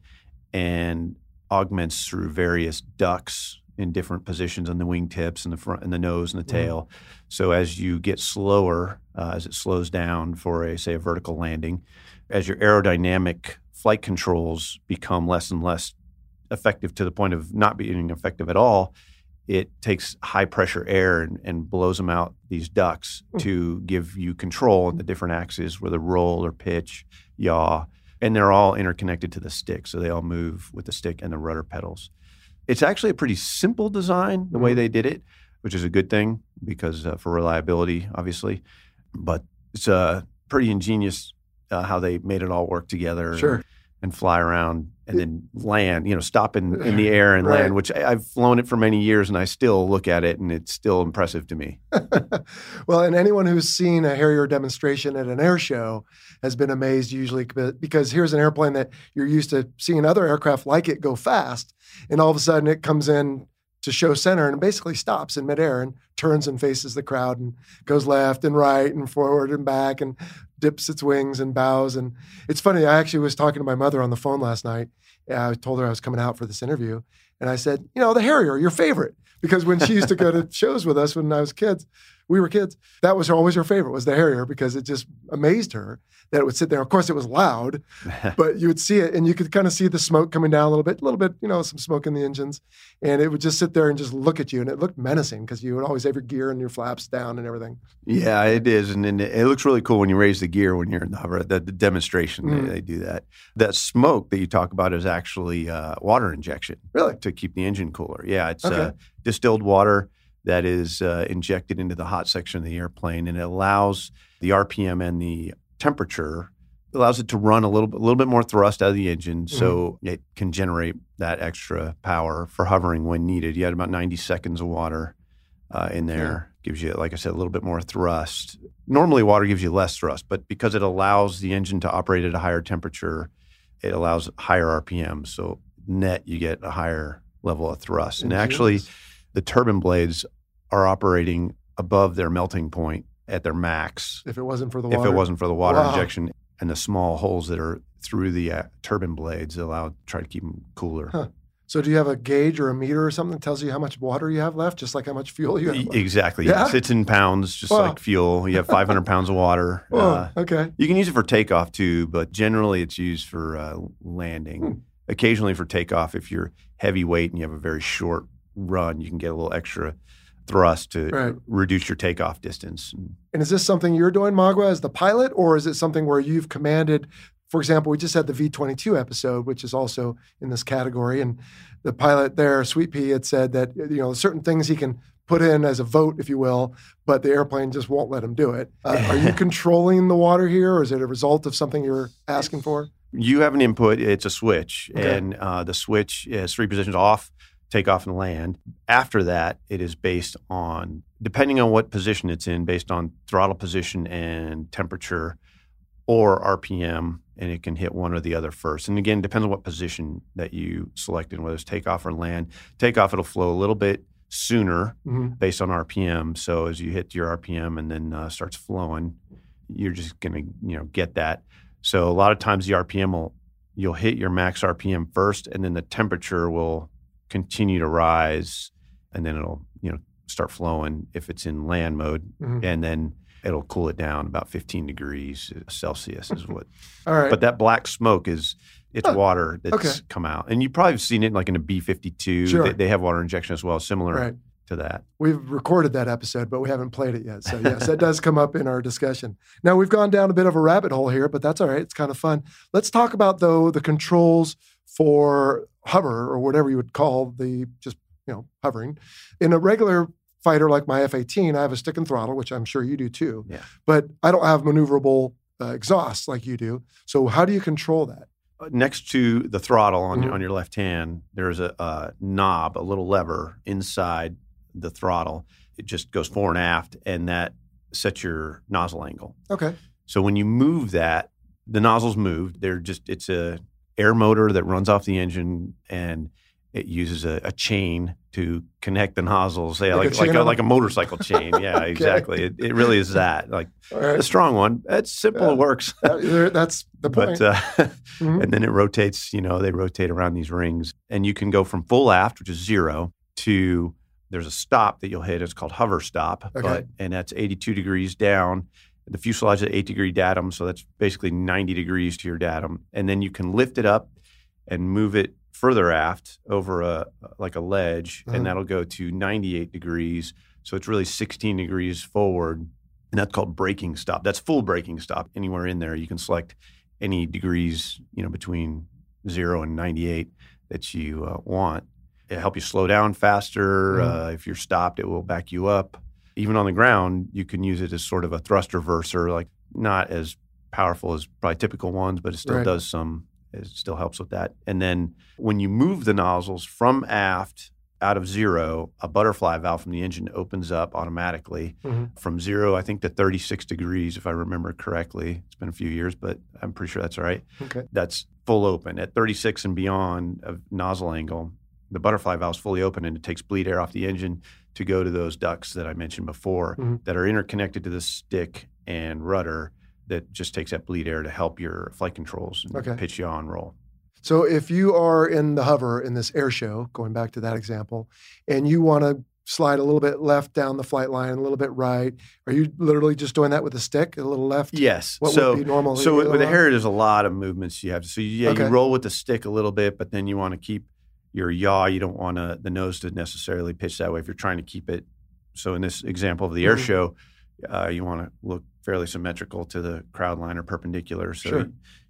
Speaker 2: and augments through various ducts in different positions on the wingtips and the front and the nose and the
Speaker 1: Mhm.
Speaker 2: tail. So as you get slower, uh, as it slows down for a say a vertical landing, as your aerodynamic flight controls become less and less effective to the point of not being effective at all, it takes high pressure air and, and blows them out these ducts
Speaker 1: Hmm.
Speaker 2: to give you control on the different axes, whether roll or pitch, yaw, and they're all interconnected to the stick, so they all move with the stick and the rudder pedals. It's actually a pretty simple design the way
Speaker 1: Mhm.
Speaker 2: they did it, which is a good thing because uh, for reliability, obviously. But it's uh, pretty ingenious uh, how they made it all work together.
Speaker 1: Sure.
Speaker 2: And, fly around and then land, you know, stop in, in the air and
Speaker 1: Right.
Speaker 2: land, which I, I've flown it for many years and I still look at it and it's still impressive to me.
Speaker 1: well, and anyone who's seen a Harrier demonstration at an air show has been amazed usually because here's an airplane that you're used to seeing other aircraft like it go fast, and all of a sudden it comes in to show center and basically stops in midair and turns and faces the crowd and goes left and right and forward and back and dips its wings and bows. And it's funny, I actually was talking to my mother on the phone last night. I told her I was coming out for this interview. And I said, you know, the Harrier, your favorite. Because when she used to go to shows with us when I was kids, we were kids, that was her, always her favorite was the Harrier because it just amazed her that it would sit there. Of course, it was loud, but you would see it and you could kind of see the smoke coming down a little bit, a little bit, you know, some smoke in the engines. And it would just sit there and just look at you. And it looked menacing because you would always have your gear and your flaps down and everything.
Speaker 2: Yeah, it is, and, and it looks really cool when you raise the gear when you're in the hover. The, the demonstration
Speaker 1: Mm.
Speaker 2: they, they do that. That smoke that you talk about is actually uh, water injection
Speaker 1: Really?
Speaker 2: to keep the engine cooler. Yeah, it's
Speaker 1: Okay.
Speaker 2: uh, distilled water that is uh, injected into the hot section of the airplane, and it allows the RPM and the temperature allows it to run a little bit, a little bit more thrust out of the engine, so it can generate that extra power for hovering when needed. You had about 90 seconds of water uh, in there, gives you, like I said, a little bit more thrust. Normally, water gives you less thrust, but because it allows the engine to operate at a higher temperature, it allows higher RPM. So net, you get a higher level of thrust. And actually. The turbine blades are operating above their melting point at their max
Speaker 1: if it wasn't for the
Speaker 2: if
Speaker 1: water.
Speaker 2: it wasn't for the water
Speaker 1: Wow.
Speaker 2: injection and the small holes that are through the uh, turbine blades allow try to keep them cooler.
Speaker 1: Huh. So do you have a gauge or a meter or something that tells you how much water you have left, just like how much fuel you have? Left?
Speaker 2: Exactly.
Speaker 1: Yeah?
Speaker 2: Yes. It's in pounds, just
Speaker 1: Wow.
Speaker 2: like fuel. You have 500 pounds of water.
Speaker 1: Oh,
Speaker 2: Uh,
Speaker 1: okay.
Speaker 2: you can use it for takeoff too, but generally it's used for uh, landing.
Speaker 1: Hmm.
Speaker 2: Occasionally for takeoff, if you're heavyweight and you have a very short run, you can get a little extra thrust to
Speaker 1: Right.
Speaker 2: reduce your takeoff distance.
Speaker 1: And is this something you're doing, Magwa, as the pilot, or is it something where you've commanded? For example, we just had the V22 episode, which is also in this category, and the pilot there, Sweet Pea, had said that you know certain things he can put in as a vote, if you will, but the airplane just won't let him do it. Uh, are you controlling the water here, or is it a result of something you're asking for?
Speaker 2: You have an input, it's a switch,
Speaker 1: Okay.
Speaker 2: and uh, the switch is three positions off, take off, and land. After that, it is based on, depending on what position it's in, based on throttle position and temperature or RPM, and it can hit one or the other first. And again, depends on what position that you select, selected, whether it's takeoff or land. Takeoff, it'll flow a little bit sooner
Speaker 1: Mhm.
Speaker 2: based on RPM. So as you hit your RPM and then uh, starts flowing, you're just going to you know get that. So a lot of times the RPM will you'll hit your max RPM first, and then the temperature will continue to rise, and then it'll you know start flowing if it's in land mode,
Speaker 1: Mhm.
Speaker 2: and then it'll cool it down about 15 degrees Celsius is what.
Speaker 1: All right.
Speaker 2: But that black smoke is it's
Speaker 1: Oh,
Speaker 2: water that's
Speaker 1: okay.
Speaker 2: come out, and you've probably seen it like in a B52.
Speaker 1: Sure.
Speaker 2: They, they have water injection as well, similar
Speaker 1: right.
Speaker 2: to that.
Speaker 1: We've recorded that episode, but we haven't played it yet. So, yes, that does come up in our discussion. Now, we've gone down a bit of a rabbit hole here, but that's all right. It's kind of fun. Let's talk about, though, the controls for hover or whatever you would call the just, you know, hovering. In a regular fighter like my F 18, I have a stick and throttle, which I'm sure you do too.
Speaker 2: Yeah.
Speaker 1: But I don't have maneuverable uh, exhausts like you do. So, how do you control that?
Speaker 2: Uh, next to the throttle on,
Speaker 1: Mhm.
Speaker 2: your, on your left hand, there's a, a knob, a little lever inside the throttle. It just goes fore and aft, and that sets your nozzle angle.
Speaker 1: Okay.
Speaker 2: So when you move that, the nozzles moved. They're just it's a air motor that runs off the engine, and it uses a, a chain to connect the nozzles. Yeah,
Speaker 1: Like a
Speaker 2: like like a, like a motorcycle chain. Yeah,
Speaker 1: Okay.
Speaker 2: exactly. It, it really is that. Like
Speaker 1: All
Speaker 2: a strong one. It's simple.
Speaker 1: Yeah.
Speaker 2: It works.
Speaker 1: That- that's the point.
Speaker 2: But uh,
Speaker 1: Mhm.
Speaker 2: and then it rotates. You know, they rotate around these rings, and you can go from full aft, which is zero, to there's a stop that you'll hit. It's called hover stop,
Speaker 1: Okay.
Speaker 2: but and that's 82 degrees down. The fuselage is at eight degree datum, so that's basically 90 degrees to your datum, and then you can lift it up and move it further aft over a like a ledge,
Speaker 1: Uh-huh.
Speaker 2: and that'll go to 98 degrees. So it's really 16 degrees forward, and that's called braking stop. That's full braking stop. Anywhere in there, you can select any degrees, you know, between zero and 98 that you uh, want. It help you slow down faster.
Speaker 1: Mhm.
Speaker 2: Uh, if you're stopped, it will back you up. Even on the ground, you can use it as sort of a thrust reverser, like not as powerful as probably typical ones, but it still
Speaker 1: Right.
Speaker 2: does some. It still helps with that. And then when you move the nozzles from aft out of zero, a butterfly valve from the engine opens up automatically
Speaker 1: Mhm.
Speaker 2: from zero, I think, to 36 degrees, if I remember correctly. It's been a few years, but I'm pretty sure that's right.
Speaker 1: Okay.
Speaker 2: That's full open. At 36 and beyond of nozzle angle, the butterfly valve is fully open and it takes bleed air off the engine to go to those ducts that I mentioned before
Speaker 1: Mhm.
Speaker 2: that are interconnected to the stick and rudder that just takes that bleed air to help your flight controls and
Speaker 1: Okay.
Speaker 2: pitch you on roll.
Speaker 1: So if you are in the hover in this air show, going back to that example, and you want to slide a little bit left down the flight line, a little bit right, are you literally just doing that with a stick, a little left?
Speaker 2: Yes.
Speaker 1: What
Speaker 2: so,
Speaker 1: would be normal?
Speaker 2: So with, with the hair, there's a lot of movements you have. To. So yeah,
Speaker 1: Okay.
Speaker 2: you roll with the stick a little bit, but then you want to keep your yaw. You don't want to, the nose to necessarily pitch that way if you're trying to keep it. So in this example of the air
Speaker 1: Mhm.
Speaker 2: show, uh, you want to look fairly symmetrical to the crowd line or perpendicular. So
Speaker 1: Sure.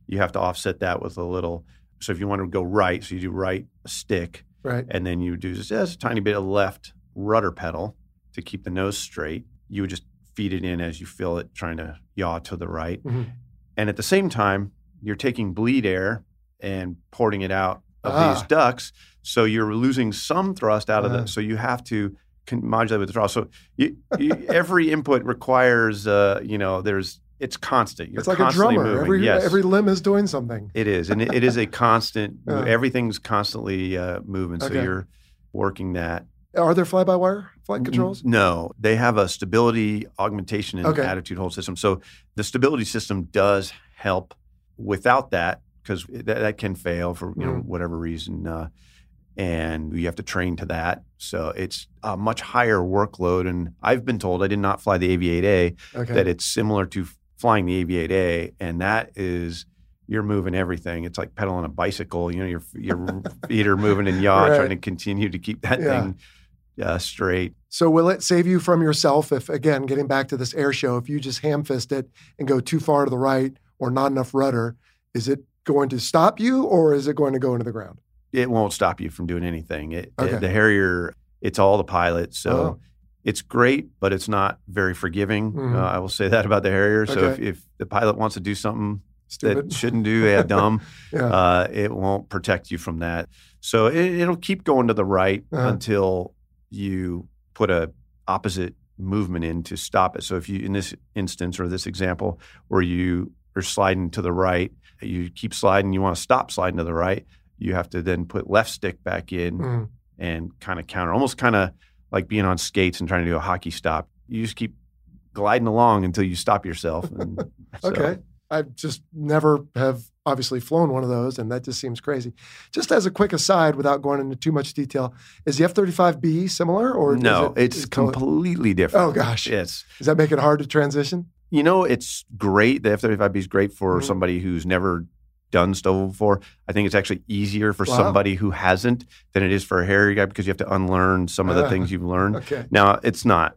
Speaker 2: you, have to offset that with a little. So if you want to go right, so you do right stick,
Speaker 1: Right.
Speaker 2: and then you do just, just a tiny bit of left rudder pedal to keep the nose straight. You would just feed it in as you feel it trying to yaw to the right.
Speaker 1: Mhm.
Speaker 2: And at the same time, you're taking bleed air and porting it out of
Speaker 1: Ah.
Speaker 2: these ducts. So you're losing some thrust out of
Speaker 1: Ah.
Speaker 2: the. So you have to con- modulate with the thrust. So you, you, every input requires, uh, you know, there's it's constant. You're
Speaker 1: it's like a drummer.
Speaker 2: Moving.
Speaker 1: Every
Speaker 2: yes.
Speaker 1: every limb is doing something.
Speaker 2: It is, and it, it is a constant.
Speaker 1: Yeah.
Speaker 2: Everything's constantly uh, moving, so you're working that.
Speaker 1: Are there fly-by-wire flight controls?
Speaker 2: No, they have a stability augmentation and
Speaker 1: Okay.
Speaker 2: attitude hold system. So the stability system does help. Without that, because that, that can fail for you know
Speaker 1: Mhm.
Speaker 2: whatever reason, uh, and you have to train to that. So it's a much higher workload. And I've been told I did not fly the AV8A
Speaker 1: Okay.
Speaker 2: that it's similar to flying the AV8A, and that is you're moving everything. It's like pedaling a bicycle. You know, your your feet are moving in yaw,
Speaker 1: Right.
Speaker 2: trying to continue to keep that
Speaker 1: Yeah.
Speaker 2: thing uh, straight.
Speaker 1: So will it save you from yourself if, again, getting back to this air show, if you just ham fist it and go too far to the right or not enough rudder, is it going to stop you or is it going to go into the ground?
Speaker 2: It won't stop you from doing anything. It,
Speaker 1: Okay.
Speaker 2: the Harrier, it's all the pilot, so.
Speaker 1: Oh.
Speaker 2: It's great, but it's not very forgiving.
Speaker 1: Mhm.
Speaker 2: Uh, I will say that about the Harrier. So if, if the pilot wants to do something
Speaker 1: Stupid.
Speaker 2: that shouldn't do, yeah, dumb,
Speaker 1: yeah.
Speaker 2: uh, it won't protect you from that. So it, it'll keep going to the right
Speaker 1: Uh-huh.
Speaker 2: until you put a opposite movement in to stop it. So if you, in this instance or this example, where you are sliding to the right, you keep sliding, you want to stop sliding to the right, you have to then put left stick back in
Speaker 1: Mm.
Speaker 2: and kind of counter, almost kind of like being on skates and trying to do a hockey stop. You just keep gliding along until you stop yourself. And so-
Speaker 1: Okay. I just never have obviously flown one of those, and that just seems crazy. Just as a quick aside, without going into too much detail, is the F 35B similar or
Speaker 2: no,
Speaker 1: it-
Speaker 2: it's
Speaker 1: is
Speaker 2: completely different.
Speaker 1: Oh, gosh.
Speaker 2: Yes.
Speaker 1: Does that make it hard to transition?
Speaker 2: You know, it's great. The F 35B is great for
Speaker 1: Mhm.
Speaker 2: somebody who's never done STOVL before. I think it's actually easier for
Speaker 1: Wow.
Speaker 2: somebody who hasn't than it is for a Harrier guy because you have to unlearn some of the
Speaker 1: Ah.
Speaker 2: things you've learned.
Speaker 1: Okay.
Speaker 2: Now, it's not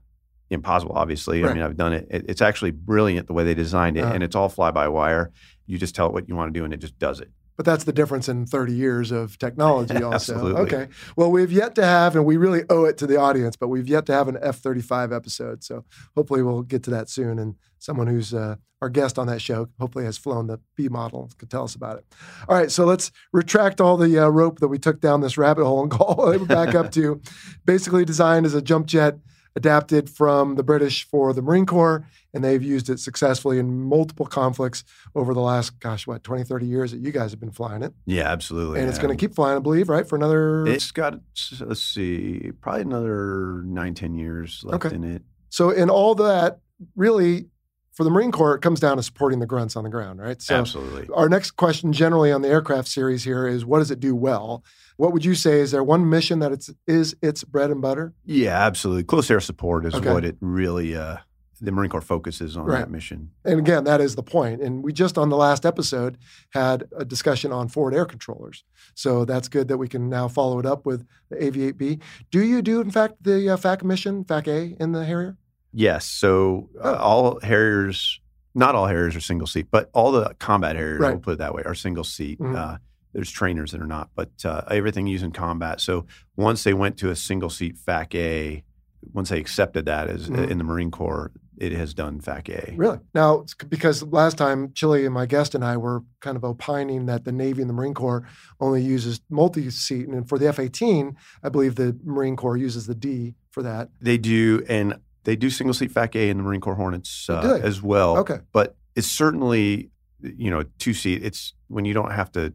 Speaker 2: impossible, obviously.
Speaker 1: Right.
Speaker 2: I mean, I've done it. it. It's actually brilliant the way they designed it,
Speaker 1: Uh.
Speaker 2: and it's all fly by wire. You just tell it what you want to do, and it just does it.
Speaker 1: But that's the difference in 30 years of technology, also.
Speaker 2: Absolutely.
Speaker 1: Okay. Well, we've yet to have, and we really owe it to the audience, but we've yet to have an F 35 episode. So hopefully we'll get to that soon. And someone who's uh, our guest on that show hopefully has flown the B model could tell us about it. All right. So let's retract all the uh, rope that we took down this rabbit hole and go back up to basically designed as a jump jet adapted from the British for the Marine Corps, and they've used it successfully in multiple conflicts over the last, gosh, what, 20, 30 years that you guys have been flying it.
Speaker 2: Yeah, absolutely.
Speaker 1: and it's going to keep flying, I believe, right? For another.
Speaker 2: It's got let's see, probably another nine, ten years left
Speaker 1: Okay.
Speaker 2: in it.
Speaker 1: so, in all that, really, for the Marine Corps, it comes down to supporting the grunts on the ground, right? So,
Speaker 2: Absolutely.
Speaker 1: our next question generally on the aircraft series here is what does it do well? What would you say is there one mission that it's is its bread and butter?
Speaker 2: Yeah, absolutely. Close air support is
Speaker 1: Okay.
Speaker 2: what it really uh, the Marine Corps focuses on
Speaker 1: Right.
Speaker 2: that mission.
Speaker 1: And again, that is the point. And we just on the last episode had a discussion on forward air controllers. So that's good that we can now follow it up with the AV8B. Do you do, in fact, the uh, FAC mission, FAC A in the Harrier?
Speaker 2: Yes. So uh,
Speaker 1: Oh.
Speaker 2: all Harriers, not all Harriers are single seat, but all the combat Harriers,
Speaker 1: Right.
Speaker 2: we'll put it that way, are single seat.
Speaker 1: Mhm.
Speaker 2: Uh, there's trainers that are not, but uh, everything used in combat. So once they went to a single seat FAC A, once they accepted that as
Speaker 1: Mhm.
Speaker 2: in the Marine Corps, it has done FAC A.
Speaker 1: Really? Now, because last time Chili and my guest and I were kind of opining that the Navy and the Marine Corps only uses multi-seat, and for the F-18, I believe the Marine Corps uses the D for that.
Speaker 2: They do, and they do single seat FAC A in the Marine Corps Hornets
Speaker 1: Oh,
Speaker 2: uh, as well.
Speaker 1: Okay.
Speaker 2: But it's certainly, you know, two seat. It's when you don't have to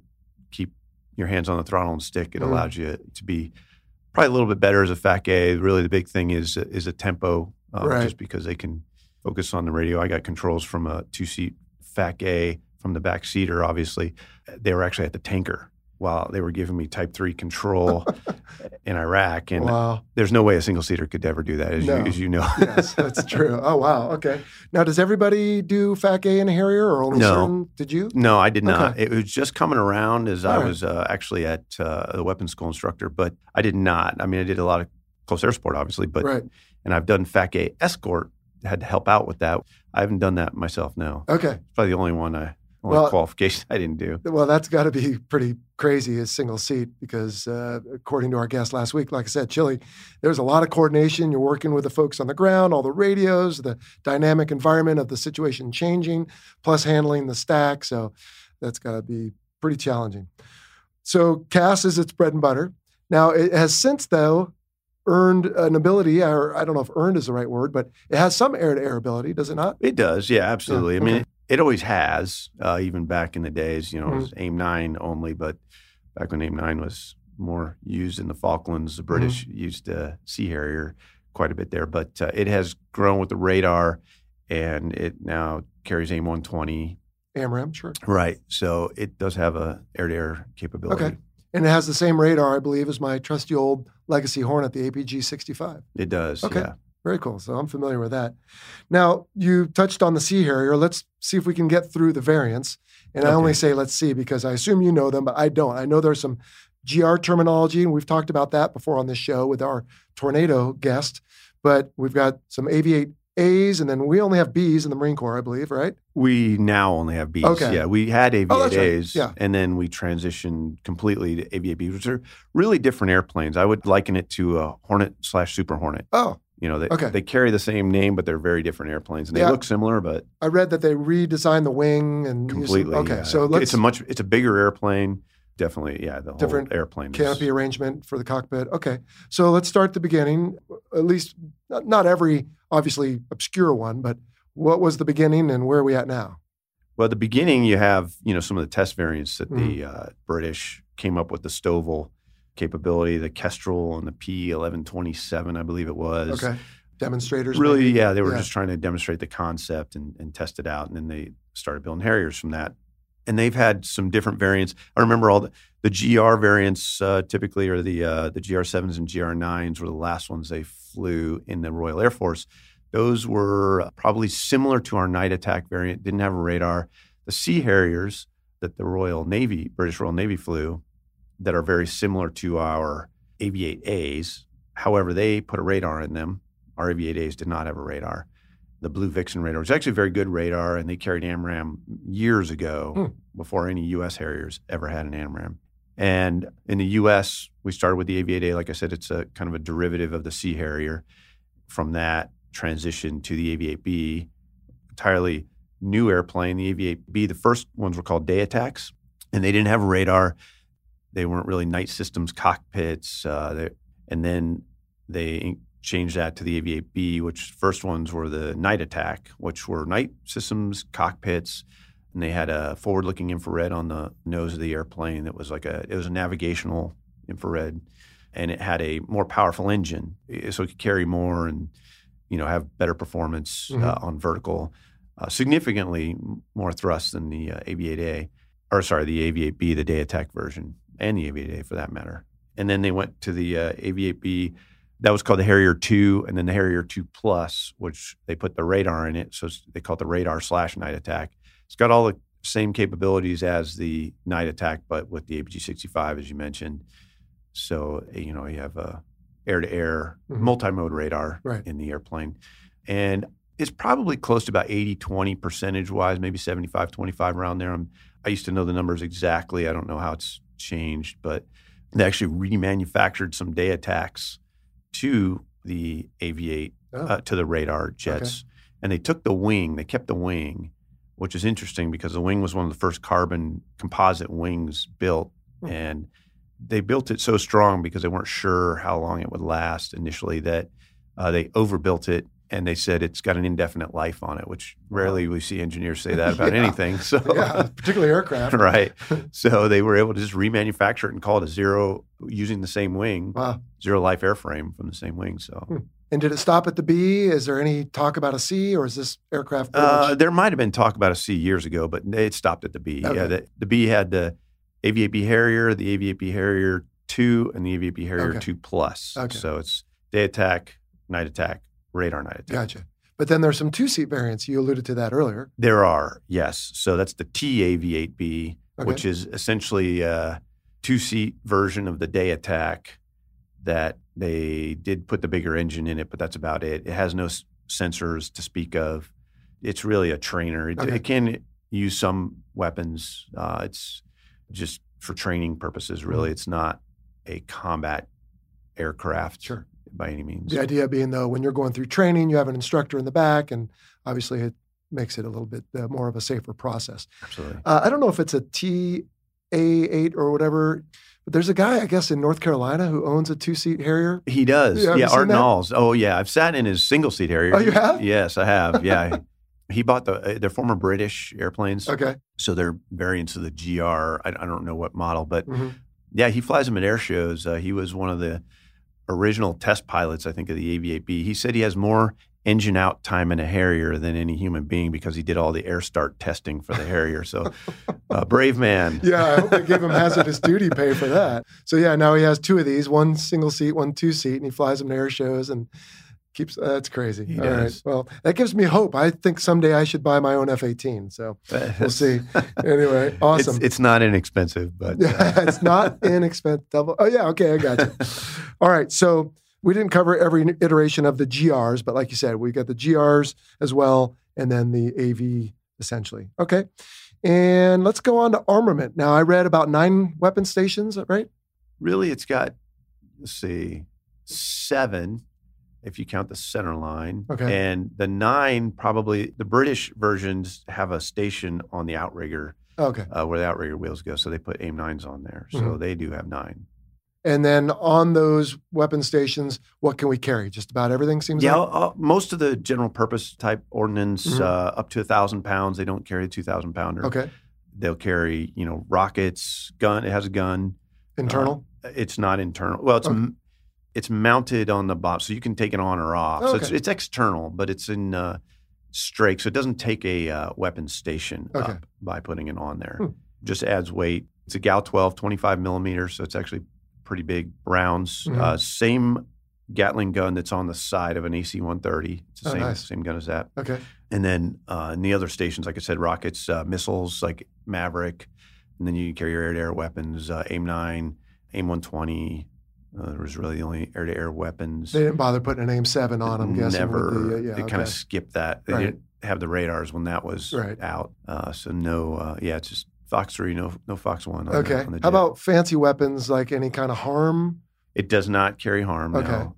Speaker 2: your hands on the throttle and stick. It
Speaker 1: Mhm.
Speaker 2: allows you to be probably a little bit better as a FAC A. Really, the big thing is is a tempo, uh,
Speaker 1: Right.
Speaker 2: just because they can focus on the radio. I got controls from a two seat FAC A from the back seater. Obviously, they were actually at the tanker while they were giving me Type Three control in Iraq, and
Speaker 1: wow.
Speaker 2: there's no way a single seater could ever do that, as
Speaker 1: No.
Speaker 2: you as you know.
Speaker 1: yes, that's true. Oh, wow. Okay. Now, does everybody do FAC A in Harrier or only
Speaker 2: No.
Speaker 1: certain? Did you?
Speaker 2: No, I did not. It was just coming around as I
Speaker 1: All right.
Speaker 2: was uh, actually at uh, the weapons school instructor, but I did not. I mean, I did a lot of close air support, obviously, but
Speaker 1: right.
Speaker 2: and I've done FAC A escort, had to help out with that. I haven't done that myself. No,
Speaker 1: Okay.
Speaker 2: it's probably the only one I only
Speaker 1: Well-
Speaker 2: qualification I didn't do.
Speaker 1: Well, that's got to be pretty crazy as single seat because, uh, according to our guest last week, like I said, Chili, there's a lot of coordination. You're working with the folks on the ground, all the radios, the dynamic environment of the situation changing, plus handling the stack. So that's got to be pretty challenging. So CAS is its bread and butter. Now it has since though earned an ability, or I don't know if earned is the right word, but it has some air-to-air ability, does it not?
Speaker 2: It does, yeah, absolutely. I mean,
Speaker 1: okay.
Speaker 2: It, always has, uh, even back in the days. You know,
Speaker 1: Mm-hmm.
Speaker 2: it was AIM nine only, but back when AIM nine was more used in the Falklands, the British
Speaker 1: Mm-hmm.
Speaker 2: used uh, Sea Harrier quite a bit there. But uh, it has grown with the radar, and it now carries AIM one twenty.
Speaker 1: AMRAAM, sure.
Speaker 2: Right, so it does have a air to air capability.
Speaker 1: Okay. And it has the same radar, I believe, as my trusty old legacy Hornet, the APG 65.
Speaker 2: It does.
Speaker 1: Okay.
Speaker 2: Yeah.
Speaker 1: Very cool. So I'm familiar with that. Now, you touched on the Sea Harrier. Let's see if we can get through the variants. And I only say let's see because I assume you know them, but I don't. I know there's some GR terminology, and we've talked about that before on this show with our tornado guest. But we've got some Aviate A's, and then we only have B's in the Marine Corps, I believe, right?
Speaker 2: We now only have Bs.
Speaker 1: Okay.
Speaker 2: Yeah, we had
Speaker 1: Oh, that's right.
Speaker 2: AV-8As,
Speaker 1: Yeah.
Speaker 2: and then we transitioned completely to AV-8Bs, which are really different airplanes. I would liken it to a Hornet slash Super Hornet.
Speaker 1: Oh,
Speaker 2: You know, they,
Speaker 1: Okay.
Speaker 2: they carry the same name, but they're very different airplanes, and they look similar, but
Speaker 1: I read that they redesigned the wing and used some-
Speaker 2: completely.
Speaker 1: okay,
Speaker 2: yeah.
Speaker 1: so let's
Speaker 2: it's a much it's a bigger airplane. Definitely, yeah. The whole
Speaker 1: Different
Speaker 2: airplane is-
Speaker 1: canopy arrangement for the cockpit. Okay, so let's start at the beginning. At least not, not every obviously obscure one, but what was the beginning and where are we at now?
Speaker 2: Well, at the beginning, you have you know some of the test variants that the
Speaker 1: Mm-hmm.
Speaker 2: uh, British came up with the STOVL capability, the Kestrel and the P eleven twenty seven, I believe it was.
Speaker 1: Okay, demonstrators.
Speaker 2: Really,
Speaker 1: maybe?
Speaker 2: yeah, they were
Speaker 1: Yeah.
Speaker 2: just trying to demonstrate the concept and, and test it out, and then they started building Harriers from that. And they've had some different variants. I remember all the, the GR variants uh, typically are the uh, the GR sevens and GR nines were the last ones they flew in the Royal Air Force. Those were probably similar to our night attack variant. Didn't have a radar. The Sea Harriers that the Royal Navy, British Royal Navy flew, that are very similar to our AV-8A's. However, they put a radar in them. Our AV-8A's did not have a radar. The Blue Vixen radar was actually a very good radar, and they carried AMRAAM years ago
Speaker 1: Hmm.
Speaker 2: before any U.S. Harriers ever had an AMRAAM. And in the U.S., we started with the AV-8A. Like I said, it's a kind of a derivative of the Sea Harrier. From that, transition to the AV-8B, entirely new airplane. The Aviate B, the first ones were called day attacks, and they didn't have a radar. They weren't really night systems cockpits. Uh, they, and then they changed that to the AV-8B, which first ones were the night attack, which were night systems cockpits. And they had a forward-looking infrared on the nose of the airplane that was like a it was a navigational infrared, and it had a more powerful engine, eh, so it could carry more and you know have better performance uh,
Speaker 1: Mhm.
Speaker 2: on vertical, uh, significantly more thrust than the uh, AV-8A, or sorry, the AV8B, the day attack version, and the AV-8A for that matter. And then they went to the uh, AV-8B, that was called the Harrier Two, and then the Harrier Two Plus, which they put the radar in it, so they call it the radar slash night attack. It's got all the same capabilities as the night attack, but with the APG 65, as you mentioned. So you know you have a air-to-air
Speaker 1: Mhm.
Speaker 2: multi-mode radar
Speaker 1: Right.
Speaker 2: in the airplane, and it's probably close to about 80-20 percentage wise, maybe 75-25 around there. I'm, I used to know the numbers exactly. I don't know how it's changed, but they actually remanufactured some day attacks to the Aviate
Speaker 1: Oh.
Speaker 2: uh, to the radar jets, and they took the wing. They kept the wing, which is interesting because the wing was one of the first carbon composite wings built,
Speaker 1: Hmm.
Speaker 2: and they built it so strong because they weren't sure how long it would last initially that uh, they overbuilt it and they said it's got an indefinite life on it, which rarely we see engineers say that about
Speaker 1: Yeah.
Speaker 2: anything. So
Speaker 1: yeah, particularly aircraft.
Speaker 2: right. So they were able to just remanufacture it and call it a zero using the same wing,
Speaker 1: Wow.
Speaker 2: zero life airframe from the same wing. So
Speaker 1: Hmm. And did it stop at the B? Is there any talk about a C, or is this aircraft?
Speaker 2: uh, there might have been talk about a C years ago, but it stopped at the B.
Speaker 1: Okay.
Speaker 2: Yeah, the, the B had the B Harrier, the B Harrier 2, and the B Harrier
Speaker 1: Okay.
Speaker 2: 2 Plus.
Speaker 1: Okay.
Speaker 2: So it's day attack, night attack, radar night attack.
Speaker 1: Gotcha. But then there's some two seat variants. You alluded to that earlier.
Speaker 2: There are, yes. So that's the TAV8B,
Speaker 1: Okay.
Speaker 2: which is essentially a two-seat version of the day attack that they did put the bigger engine in it, but that's about it. It has no s- sensors to speak of. It's really a trainer. It,
Speaker 1: Okay.
Speaker 2: it can use some weapons. Uh, it's just for training purposes, really. It's not a combat aircraft
Speaker 1: Sure.
Speaker 2: By any means.
Speaker 1: The idea being, though, when you're going through training, you have an instructor in the back, and obviously it makes it a little bit uh, more of a safer process.
Speaker 2: Absolutely.
Speaker 1: Uh, I don't know if it's a TA8 or whatever, but there's a guy, I guess, in North Carolina who owns a two seat Harrier.
Speaker 2: He does.
Speaker 1: Yeah, have
Speaker 2: Yeah, Art? Nalls. Oh, yeah. I've sat in his single seat Harrier.
Speaker 1: Oh, you have?
Speaker 2: Yes, I have. Yeah. he bought the, uh, they're former British airplanes.
Speaker 1: Okay.
Speaker 2: So they're variants of the GR. I, I don't know what model, but
Speaker 1: Mhm.
Speaker 2: yeah, he flies them at air shows. Uh, he was one of the original test pilots, I think, of the AV-8B. He said he has more engine out time in a Harrier than any human being because he did all the air start testing for the Harrier. So, uh, brave man.
Speaker 1: Yeah, I hope they give him hazardous duty pay for that. So yeah, now he has two of these, one single seat, one two seat, and he flies them to air shows and keeps. uh, That's crazy.
Speaker 2: He
Speaker 1: All right.
Speaker 2: does.
Speaker 1: Well, that gives me hope. I think someday I should buy my own F-18. So we'll see. Anyway, awesome.
Speaker 2: It's, it's not inexpensive, but
Speaker 1: Yeah, it's not inexpensive. Double. Oh yeah, okay, I got you. All right, so we didn't cover every iteration of the GRs, but like you said, we got the GRs as well, and then the AV essentially. Okay, and let's go on to armament. Now, I read about nine weapon stations, right?
Speaker 2: really it's got let's see seven if you count the center line
Speaker 1: Okay.
Speaker 2: and the nine probably the british versions have a station on the outrigger
Speaker 1: Okay,
Speaker 2: uh, where the outrigger wheels go so they put aim nines on there so
Speaker 1: Mhm.
Speaker 2: they do have nine
Speaker 1: and then on those weapon stations, what can we carry? Just about everything seems
Speaker 2: yeah
Speaker 1: like.
Speaker 2: uh, most of the general purpose type ordnance
Speaker 1: Mhm.
Speaker 2: uh, up to a thousand pounds they don't carry a 2000 pounder
Speaker 1: Okay,
Speaker 2: they'll carry you know rockets gun it has a gun
Speaker 1: internal.
Speaker 2: It's not internal. Well, it's
Speaker 1: Okay.
Speaker 2: m it's mounted on the bottom, so you can take it on or off.
Speaker 1: Oh,
Speaker 2: So it's it's external, but it's in uh, strake, so it doesn't take a uh, weapon station
Speaker 1: Okay.
Speaker 2: up by putting it on there.
Speaker 1: Hmm.
Speaker 2: Just adds weight. It's a GAU-12, 25 millimeters, so it's actually pretty big rounds.
Speaker 1: Mhm.
Speaker 2: Uh, same Gatling gun that's on the side of an AC 130. It's the
Speaker 1: Oh,
Speaker 2: same
Speaker 1: nice.
Speaker 2: same gun as that.
Speaker 1: okay,
Speaker 2: And then uh, in the other stations, like I said, rockets, uh, missiles like Maverick, and then you can carry your air-to-air weapons, uh, AIM nine, AIM one twenty. Uh, there was really the only air-to-air weapons.
Speaker 1: they didn't bother putting an aim seven on. I'm guessing.
Speaker 2: Never.
Speaker 1: the, uh, yeah,
Speaker 2: they
Speaker 1: okay.
Speaker 2: kind of skipped that. They
Speaker 1: Right.
Speaker 2: didn't have the radars when that was
Speaker 1: Right.
Speaker 2: out. Uh, so no. Uh, yeah, it's just Fox three, no no Fox one. On
Speaker 1: Okay.
Speaker 2: The, on the
Speaker 1: How about fancy weapons like any kind of harm?
Speaker 2: It does not carry harm.
Speaker 1: Okay.
Speaker 2: No.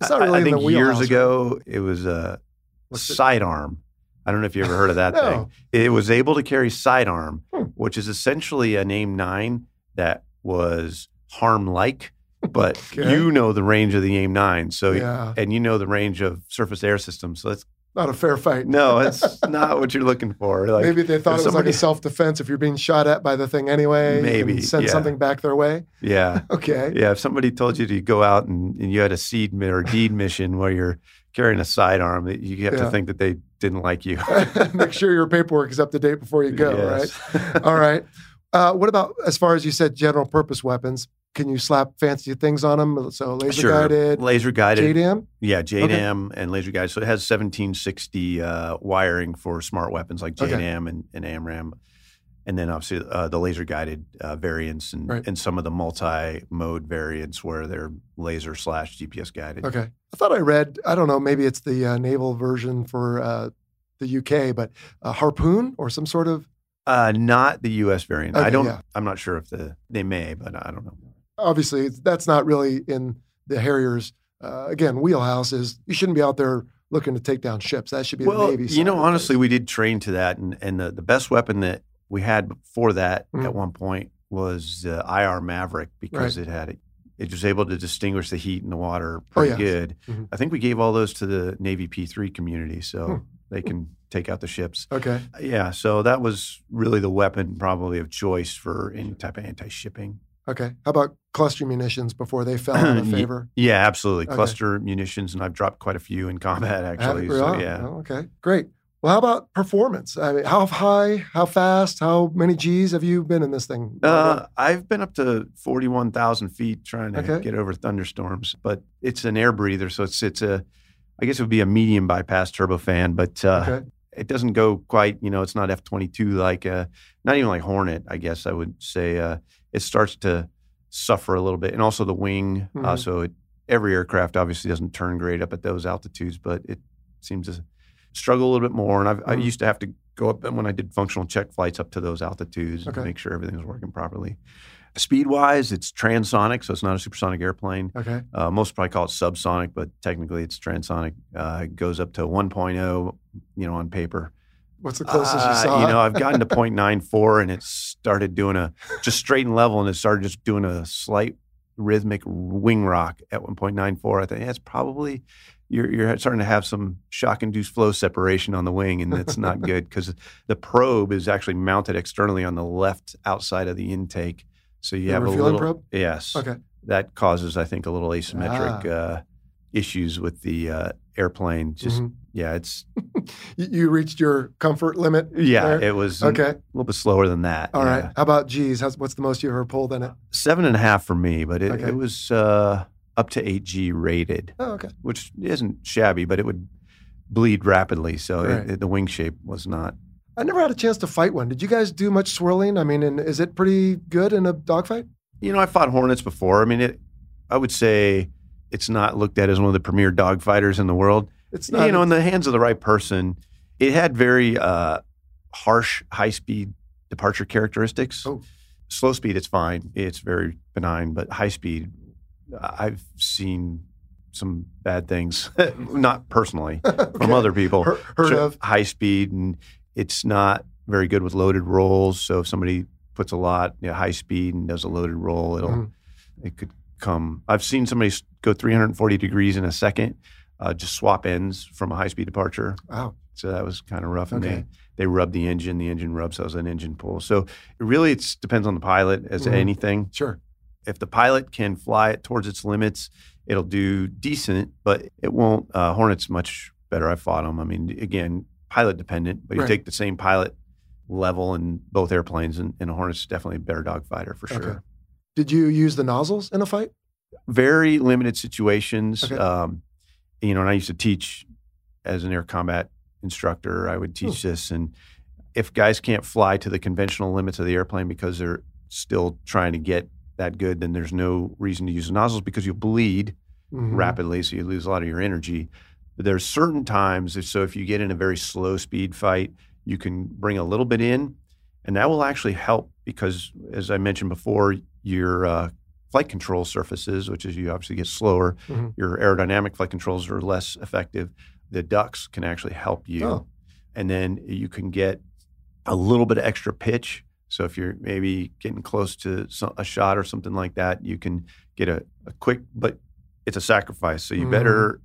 Speaker 1: It's not really
Speaker 2: I,
Speaker 1: in
Speaker 2: think years ago it was a
Speaker 1: What's it?
Speaker 2: sidearm. I don't know if you ever heard of that
Speaker 1: No.
Speaker 2: thing. It was able to carry sidearm,
Speaker 1: Hmm.
Speaker 2: which is essentially an AIM nine that was harm like, but
Speaker 1: Okay.
Speaker 2: you know the range of the AIM nine. So
Speaker 1: Yeah.
Speaker 2: and you know the range of surface air systems. So it's
Speaker 1: Not a fair fight.
Speaker 2: no, it's not what you're looking for. Like
Speaker 1: maybe they thought it was like a self defense if you're being shot at by the thing anyway.
Speaker 2: Maybe,
Speaker 1: send
Speaker 2: yeah.
Speaker 1: something back their way.
Speaker 2: yeah.
Speaker 1: Okay.
Speaker 2: Yeah, if somebody told you to go out and, and you had a SEAD or deed mission where you're carrying a sidearm, you have
Speaker 1: Yeah.
Speaker 2: to think that they didn't like you.
Speaker 1: Make sure your paperwork is up to date before you go.
Speaker 2: Yes.
Speaker 1: Right. All right. Uh, what about as far as you said, general purpose weapons? Can you slap fancy things on them? So laser
Speaker 2: sure.
Speaker 1: guided,
Speaker 2: laser guided,
Speaker 1: JDAM.
Speaker 2: yeah, JDAM and laser guided. So it has 1760 uh, wiring for smart weapons like
Speaker 1: Okay.
Speaker 2: JDAM and, and AMRAAM, and then obviously uh, the laser guided uh, variants and,
Speaker 1: Right.
Speaker 2: and some of the multi mode variants where they're laser slash GPS guided.
Speaker 1: Okay. I thought I read. I don't know. Maybe it's the uh, naval version for uh, the UK, but a harpoon or some sort of.
Speaker 2: Uh, not the U.S. variant.
Speaker 1: Okay,
Speaker 2: I don't.
Speaker 1: yeah.
Speaker 2: I'm not sure if the they may, but I don't know.
Speaker 1: Obviously, that's not really in the Harriers. Uh, again, wheelhouse is you shouldn't be out there looking to take down ships. That should be the Navy.
Speaker 2: you know, honestly, we did train to that, and and the, the best weapon that we had before that
Speaker 1: Mhm.
Speaker 2: at one point was uh, IR Maverick because it had it. It was able to distinguish the heat in the water pretty
Speaker 1: Oh,
Speaker 2: good.
Speaker 1: Mhm.
Speaker 2: I think we gave all those to the Navy P3 community, so
Speaker 1: Hmm.
Speaker 2: they can take out the ships.
Speaker 1: Okay.
Speaker 2: Yeah, so that was really the weapon probably of choice for any type of anti-shipping.
Speaker 1: Okay. How about cluster munitions before they fell out of favor?
Speaker 2: Yeah, absolutely.
Speaker 1: Okay.
Speaker 2: Cluster munitions, and I've dropped quite a few in combat actually.
Speaker 1: really?
Speaker 2: So, yeah.
Speaker 1: Oh, okay. Great. Well, how about performance? I mean, how high, how fast, how many G's have you been in this thing?
Speaker 2: Uh, I've been up to forty-one thousand feet trying to
Speaker 1: Okay.
Speaker 2: get over thunderstorms, but it's an air breather, so it's it's a, I guess it would be a medium bypass turbofan, but uh,
Speaker 1: okay.
Speaker 2: it doesn't go quite. You know, it's not F twenty-two like, uh, not even like Hornet. I guess I would say uh, it starts to suffer a little bit, and also the wing. Uh,
Speaker 1: Mhm.
Speaker 2: so it, every aircraft obviously doesn't turn great up at those altitudes, but it seems to struggle a little bit more. And I've, I used to have to go up and when I did functional check flights up to those altitudes
Speaker 1: Okay.
Speaker 2: and make sure everything was working properly. Speed wise, it's transonic, so it's not a supersonic airplane.
Speaker 1: Okay.
Speaker 2: Uh, most probably call it subsonic, but technically it's transonic. Uh, it goes up to 1.0, you know, on paper.
Speaker 1: What's the closest you
Speaker 2: Uh,
Speaker 1: saw?
Speaker 2: You know, I've gotten to 0.94 and it started doing a just straight and level and it started just doing a slight rhythmic wing rock at 1.94. I think that's probably you're you're starting to have some shock induced flow separation on the wing and that's not good because the probe is actually mounted externally on the left outside of the intake. So you
Speaker 1: The
Speaker 2: have a little
Speaker 1: probe?
Speaker 2: yes.
Speaker 1: okay.
Speaker 2: That causes I think a little asymmetric
Speaker 1: Ah.
Speaker 2: uh, issues with the uh, airplane. Just
Speaker 1: Mhm.
Speaker 2: Yeah, it's
Speaker 1: You, reached your comfort limit.
Speaker 2: yeah,
Speaker 1: there?
Speaker 2: it was
Speaker 1: Okay.
Speaker 2: a little bit slower than that.
Speaker 1: All right.
Speaker 2: yeah.
Speaker 1: How about G's? How's, what's the most you ever pulled in it?
Speaker 2: seven and a half for me, but it,
Speaker 1: Okay.
Speaker 2: it was uh, up to eight G rated,
Speaker 1: Oh, okay.
Speaker 2: which isn't shabby, but it would bleed rapidly. So it- it- the wing shape was not.
Speaker 1: I never had a chance to fight one. Did you guys do much swirling? I mean, and is it pretty good in a dogfight?
Speaker 2: You know, I fought Hornets before. I mean, it. I would say it's not looked at as one of the premier dogfighters in the world.
Speaker 1: It's not.
Speaker 2: you know, in the hands of the right person, it had very uh, harsh, high speed departure characteristics.
Speaker 1: Oh.
Speaker 2: Slow speed, it's fine. It's very benign, but high speed, I've seen some bad things, not personally, from other people.
Speaker 1: Heard, heard
Speaker 2: So
Speaker 1: of.
Speaker 2: high speed, and it's not very good with loaded rolls. So if somebody puts a lot, you know, high speed and does a loaded roll, it'll
Speaker 1: Mhm.
Speaker 2: it could come. I've seen somebody go 340 degrees in a second, uh, just swap ends from a high speed departure.
Speaker 1: Wow.
Speaker 2: So that was kind of rough. And
Speaker 1: Okay.
Speaker 2: they they rub the engine, the engine rubs as an engine pull. So really, it depends on the pilot as
Speaker 1: Mhm.
Speaker 2: anything.
Speaker 1: Sure.
Speaker 2: If the pilot can fly it towards its limits, it'll do decent, but it won't. Uh, Hornets much better. I fought them. I mean, again, pilot dependent, but you
Speaker 1: Right.
Speaker 2: take the same pilot level in both airplanes, and, and a Hornet's definitely a better dogfighter for sure.
Speaker 1: Okay. Did you use the nozzles in a fight?
Speaker 2: very limited situations.
Speaker 1: Okay.
Speaker 2: Um, you know, and I used to teach as an air combat instructor. I would teach this, and if guys can't fly to the conventional limits of the airplane because they're still trying to get that good, then there's no reason to use the nozzles because you'll bleed
Speaker 1: Mhm.
Speaker 2: rapidly, so you lose a lot of your energy. But there's certain times, if- so if you get in a very slow speed fight, you can bring a little bit in, and that will actually help because, as I mentioned before, your uh, flight control surfaces, which is you obviously get slower,
Speaker 1: Mhm.
Speaker 2: your aerodynamic flight controls are less effective. The ducts can actually help you,
Speaker 1: Oh.
Speaker 2: and then you can get a little bit of extra pitch. So if you're maybe getting close to a shot or something like that, you can get a, a quick, but it's a sacrifice. So you
Speaker 1: Mhm.
Speaker 2: better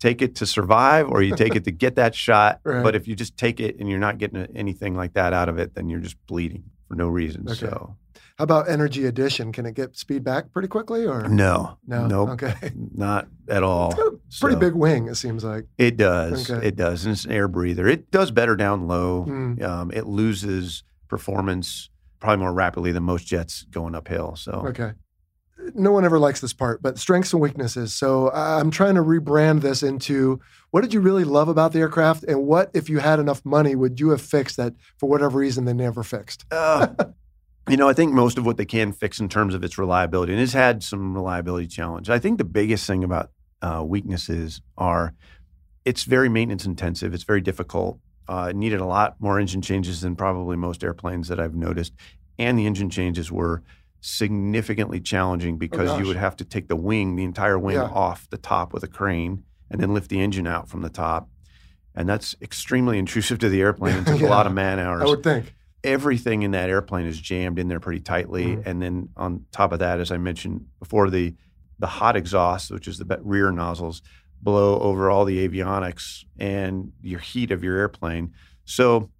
Speaker 2: take it to survive or you take it to get that shot.
Speaker 1: Right.
Speaker 2: But if you just take it and you're not getting anything like that out of it, then you're just bleeding for no reason.
Speaker 1: Okay.
Speaker 2: So
Speaker 1: How about energy addition? Can it get speed back pretty quickly or
Speaker 2: no,
Speaker 1: no?
Speaker 2: nope,
Speaker 1: Okay.
Speaker 2: not at all.
Speaker 1: It's got a pretty
Speaker 2: So-
Speaker 1: big wing, it seems like.
Speaker 2: It does.
Speaker 1: Okay.
Speaker 2: It does. And it's an air breather. It does better down low.
Speaker 1: Mm.
Speaker 2: Um, it loses performance probably more rapidly than most jets going uphill. So
Speaker 1: Okay. No one ever likes this part, but strengths and weaknesses. So I- I'm trying to rebrand this into what did you really love about the aircraft, and what, if you had enough money, would you have fixed that for whatever reason they never fixed?
Speaker 2: Uh, you know, I think most of what they can fix in terms of its reliability, and it's had some reliability challenge. I think the biggest thing about uh, weaknesses are it's very maintenance intensive. It's very difficult. Uh, it needed a lot more engine changes than probably most airplanes that I've noticed, and the engine changes were significantly challenging because you would have to take the wing, the entire wing,
Speaker 1: Yeah.
Speaker 2: off the top with a crane, and then lift the engine out from the top. And that's extremely intrusive to the airplane. It took a lot of man hours
Speaker 1: I would think.
Speaker 2: Everything in that airplane is jammed in there pretty tightly.
Speaker 1: Mhm.
Speaker 2: And then on top of that, as I mentioned before, the the hot exhaust, which is the rear nozzles, blow over all the avionics and your heat of your airplane. So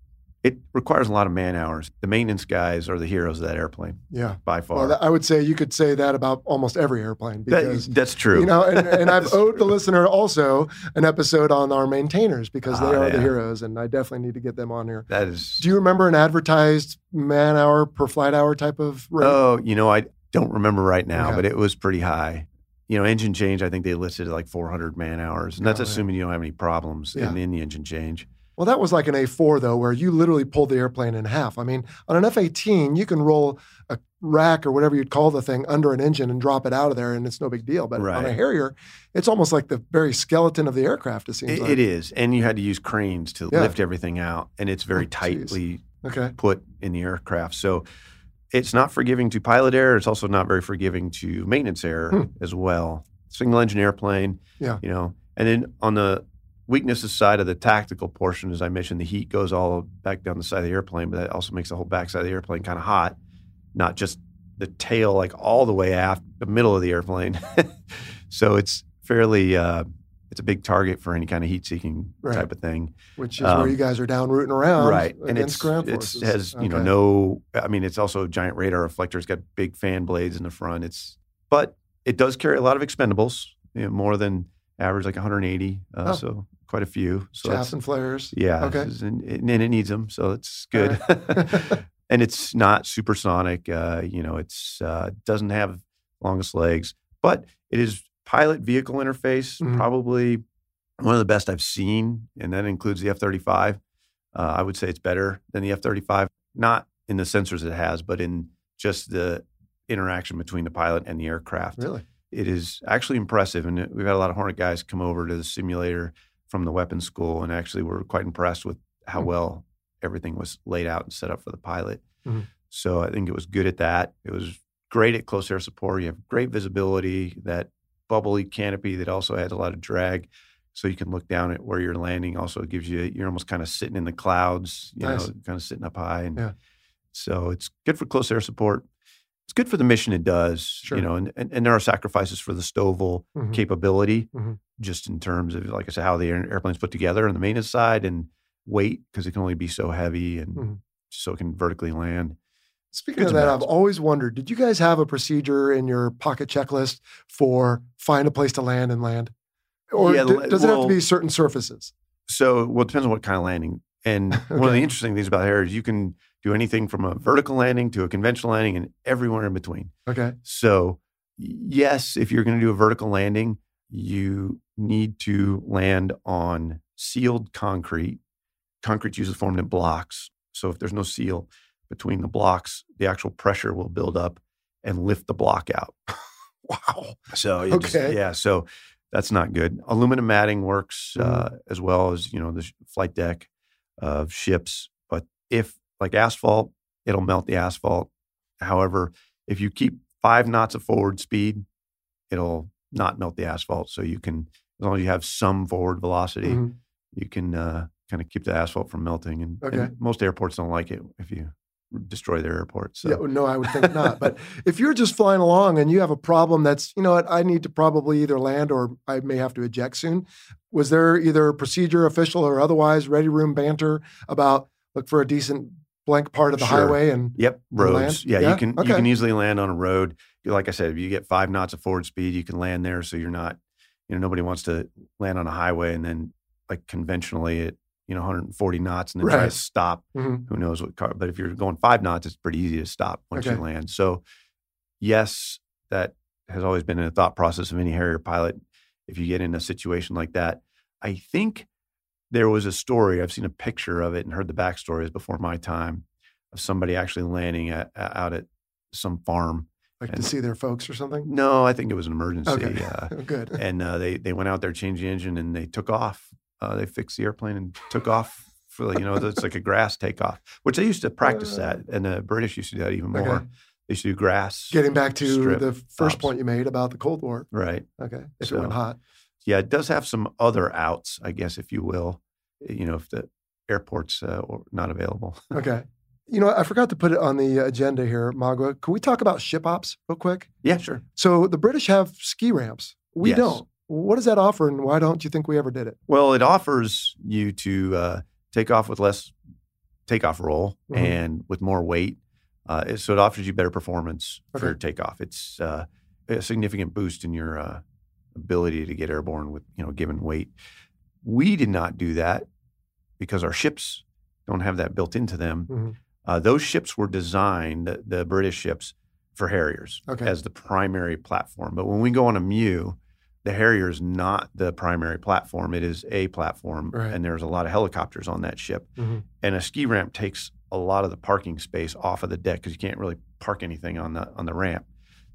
Speaker 2: it requires a lot of man hours. The maintenance guys are the heroes of that airplane
Speaker 1: Yeah.
Speaker 2: by far.
Speaker 1: Well, I would say you could say that about almost every airplane
Speaker 2: That- that's true.
Speaker 1: you know, and, and I've owed the listener also an episode on our maintainers because they
Speaker 2: Ah,
Speaker 1: are the heroes, and I definitely need to get them on here.
Speaker 2: that is.
Speaker 1: Do you remember an advertised man hour per flight hour type of rate?
Speaker 2: Oh, you know, I don't remember right now,
Speaker 1: Okay.
Speaker 2: but it was pretty high. You know, engine change, I think they listed like 400 man hours. And that's
Speaker 1: Oh, yeah.
Speaker 2: assuming you don't have any problems
Speaker 1: Yeah.
Speaker 2: in, in the engine change.
Speaker 1: Well, that was like an A4 though, where you literally pulled the airplane in half. I mean, on an F-18, you can roll a rack or whatever you'd call the thing under an engine and drop it out of there, and it's no big deal. But on a Harrier, it's almost like the very skeleton of the aircraft. It seems
Speaker 2: It,
Speaker 1: like.
Speaker 2: it is, and you had to use cranes to
Speaker 1: Yeah.
Speaker 2: lift everything out, and it's very
Speaker 1: Oh,
Speaker 2: tightly
Speaker 1: Okay.
Speaker 2: put in the aircraft. So it's not forgiving to pilot error. It's also not very forgiving to maintenance error
Speaker 1: Hmm.
Speaker 2: as well. Single engine airplane,
Speaker 1: Yeah.
Speaker 2: you know. And then on the weaknesses side of the tactical portion, as I mentioned, the heat goes all back down the side of the airplane, but that also makes the whole backside of the airplane kind of hot, not just the tail like all the way aft, the middle of the airplane. so it's fairly, uh, it's a big target for any kind of heat-seeking
Speaker 1: Right.
Speaker 2: type of thing.
Speaker 1: Which is where
Speaker 2: Um,
Speaker 1: you guys are down rooting around,
Speaker 2: right and it's
Speaker 1: ground
Speaker 2: it
Speaker 1: forces.
Speaker 2: has you know no i mean it's also a giant radar reflector it's got big fan blades in the front it's but it does carry a lot of expendables you know, more than average like 180 uh,
Speaker 1: Oh.
Speaker 2: so quite a few so
Speaker 1: chaff and flares.
Speaker 2: yeah
Speaker 1: Okay.
Speaker 2: and, and it needs them so it's good
Speaker 1: right.
Speaker 2: and it's not supersonic uh, you know it's uh, doesn't have longest legs but it is pilot vehicle interface
Speaker 1: Mhm.
Speaker 2: probably one of the best i've seen and that includes the f-35 uh, i would say it's better than the f-35 not in the sensors it has but in just the interaction between the pilot and the aircraft
Speaker 1: Really?
Speaker 2: it is actually impressive. And we've had a lot of Hornet guys come over to the simulator from the weapons school, and actually we were quite impressed with how
Speaker 1: Hmm.
Speaker 2: well everything was laid out and set up for the pilot.
Speaker 1: Mhm.
Speaker 2: So I think it was good at that. It was great at close air support. You have great visibility, that bubbly canopy that also has a lot of drag. So you can look down at where you're landing. Also, it gives you you're almost kind of sitting in the clouds, you
Speaker 1: Nice.
Speaker 2: know, kind of sitting up high. And
Speaker 1: Yeah.
Speaker 2: so it's good for close air support. It's good for the mission it does,
Speaker 1: Sure.
Speaker 2: you know, and, and, and there are sacrifices for the STOVL
Speaker 1: Mhm.
Speaker 2: capability,
Speaker 1: Mhm.
Speaker 2: just in terms of, like I said, how the airplane's put together on the maintenance side and weight, because it can only be so heavy and
Speaker 1: Mhm.
Speaker 2: so it can vertically land.
Speaker 1: Speaking of that, I've always wondered: Did you guys have a procedure in your pocket checklist for find a place to land and land, or
Speaker 2: Yeah,
Speaker 1: d- does it have to be certain surfaces?
Speaker 2: So, well, it depends on what kind of landing. And one of the interesting things about Harrier is you can do anything from a vertical landing to a conventional landing and everywhere in between.
Speaker 1: Okay.
Speaker 2: So, yes, if you're going to do a vertical landing, you need to land on sealed concrete. Concrete's usually formed in blocks. So, if there's no seal between the blocks, the actual pressure will build up and lift the block out.
Speaker 1: Wow.
Speaker 2: So, you just-
Speaker 1: Okay.
Speaker 2: yeah, so that's not good. Aluminum matting works
Speaker 1: Mm-hmm.
Speaker 2: uh, as well as you know the sh- flight deck of ships. But if like asphalt, it'll melt the asphalt. However, if you keep five knots of forward speed, it'll not melt the asphalt. So you can, as long as you have some forward velocity,
Speaker 1: Mhm.
Speaker 2: you can uh, kind of keep the asphalt from melting. And, and most airports don't like it if you destroy their airports. So.
Speaker 1: Yeah, no, I would think not. But if you're just flying along and you have a problem that's, you know what, I need to probably either land or I may have to eject soon. Was there either procedure, official or otherwise, ready room banter about look for a decent blank part of the
Speaker 2: Sure.
Speaker 1: highway and
Speaker 2: Yep, roads. Yeah,
Speaker 1: Yeah?
Speaker 2: you can
Speaker 1: Okay.
Speaker 2: you can easily land on a road. Like I said, if you get five knots of forward speed, you can land there. So you're not, you know, nobody wants to land on a highway and then like conventionally at you know 140 knots and then try to
Speaker 1: Right.
Speaker 2: stop.
Speaker 1: Mhm.
Speaker 2: Who knows what car? But if you're going five knots, it's pretty easy to stop once
Speaker 1: Okay.
Speaker 2: you land. So yes, that has always been in the thought process of any Harrier pilot. If you get in a situation like that, I think there was a story. I've seen a picture of it and heard the backstory is before my time of somebody actually landing at, out at some farm.
Speaker 1: like to
Speaker 2: And-
Speaker 1: see their folks or something.
Speaker 2: No, I think it was an emergency.
Speaker 1: Okay.
Speaker 2: Uh,
Speaker 1: Good.
Speaker 2: and uh, they they went out there, changed the engine, and they took off. Uh, they fixed the airplane and took off. For you know, it's like a grass takeoff, which they used to practice
Speaker 1: Uh,
Speaker 2: that, and the British used to do that even more.
Speaker 1: Okay.
Speaker 2: They used to do grass.
Speaker 1: Getting back to the first
Speaker 2: tops.
Speaker 1: point you made about the Cold War.
Speaker 2: right.
Speaker 1: Okay. If it went hot.
Speaker 2: Yeah, it does have some other outs, I guess, if you will. You know, if the airport's uh, or not available.
Speaker 1: Okay. You know, I forgot to put it on the agenda here, Magwa. Can we talk about ship ops real quick?
Speaker 2: yeah, sure.
Speaker 1: So the British have ski ramps. We
Speaker 2: Yes.
Speaker 1: don't. What does that offer, and why don't you think we ever did it?
Speaker 2: Well, it offers you to uh, take off with less takeoff roll
Speaker 1: Mhm.
Speaker 2: and with more weight. Uh, so it offers you better performance for
Speaker 1: Okay.
Speaker 2: your takeoff. It's uh, a significant boost in your uh, ability to get airborne with you know given weight. We did not do that because our ships don't have that built into them.
Speaker 1: Mhm.
Speaker 2: Uh, those ships were designed, the, the British ships, for Harriers
Speaker 1: Okay.
Speaker 2: as the primary platform. But when we go on a MEU, the Harrier is not the primary platform. It is a platform,
Speaker 1: Right.
Speaker 2: and there's a lot of helicopters on that ship.
Speaker 1: Mhm.
Speaker 2: And a ski ramp takes a lot of the parking space off of the deck because you can't really park anything on the on the ramp.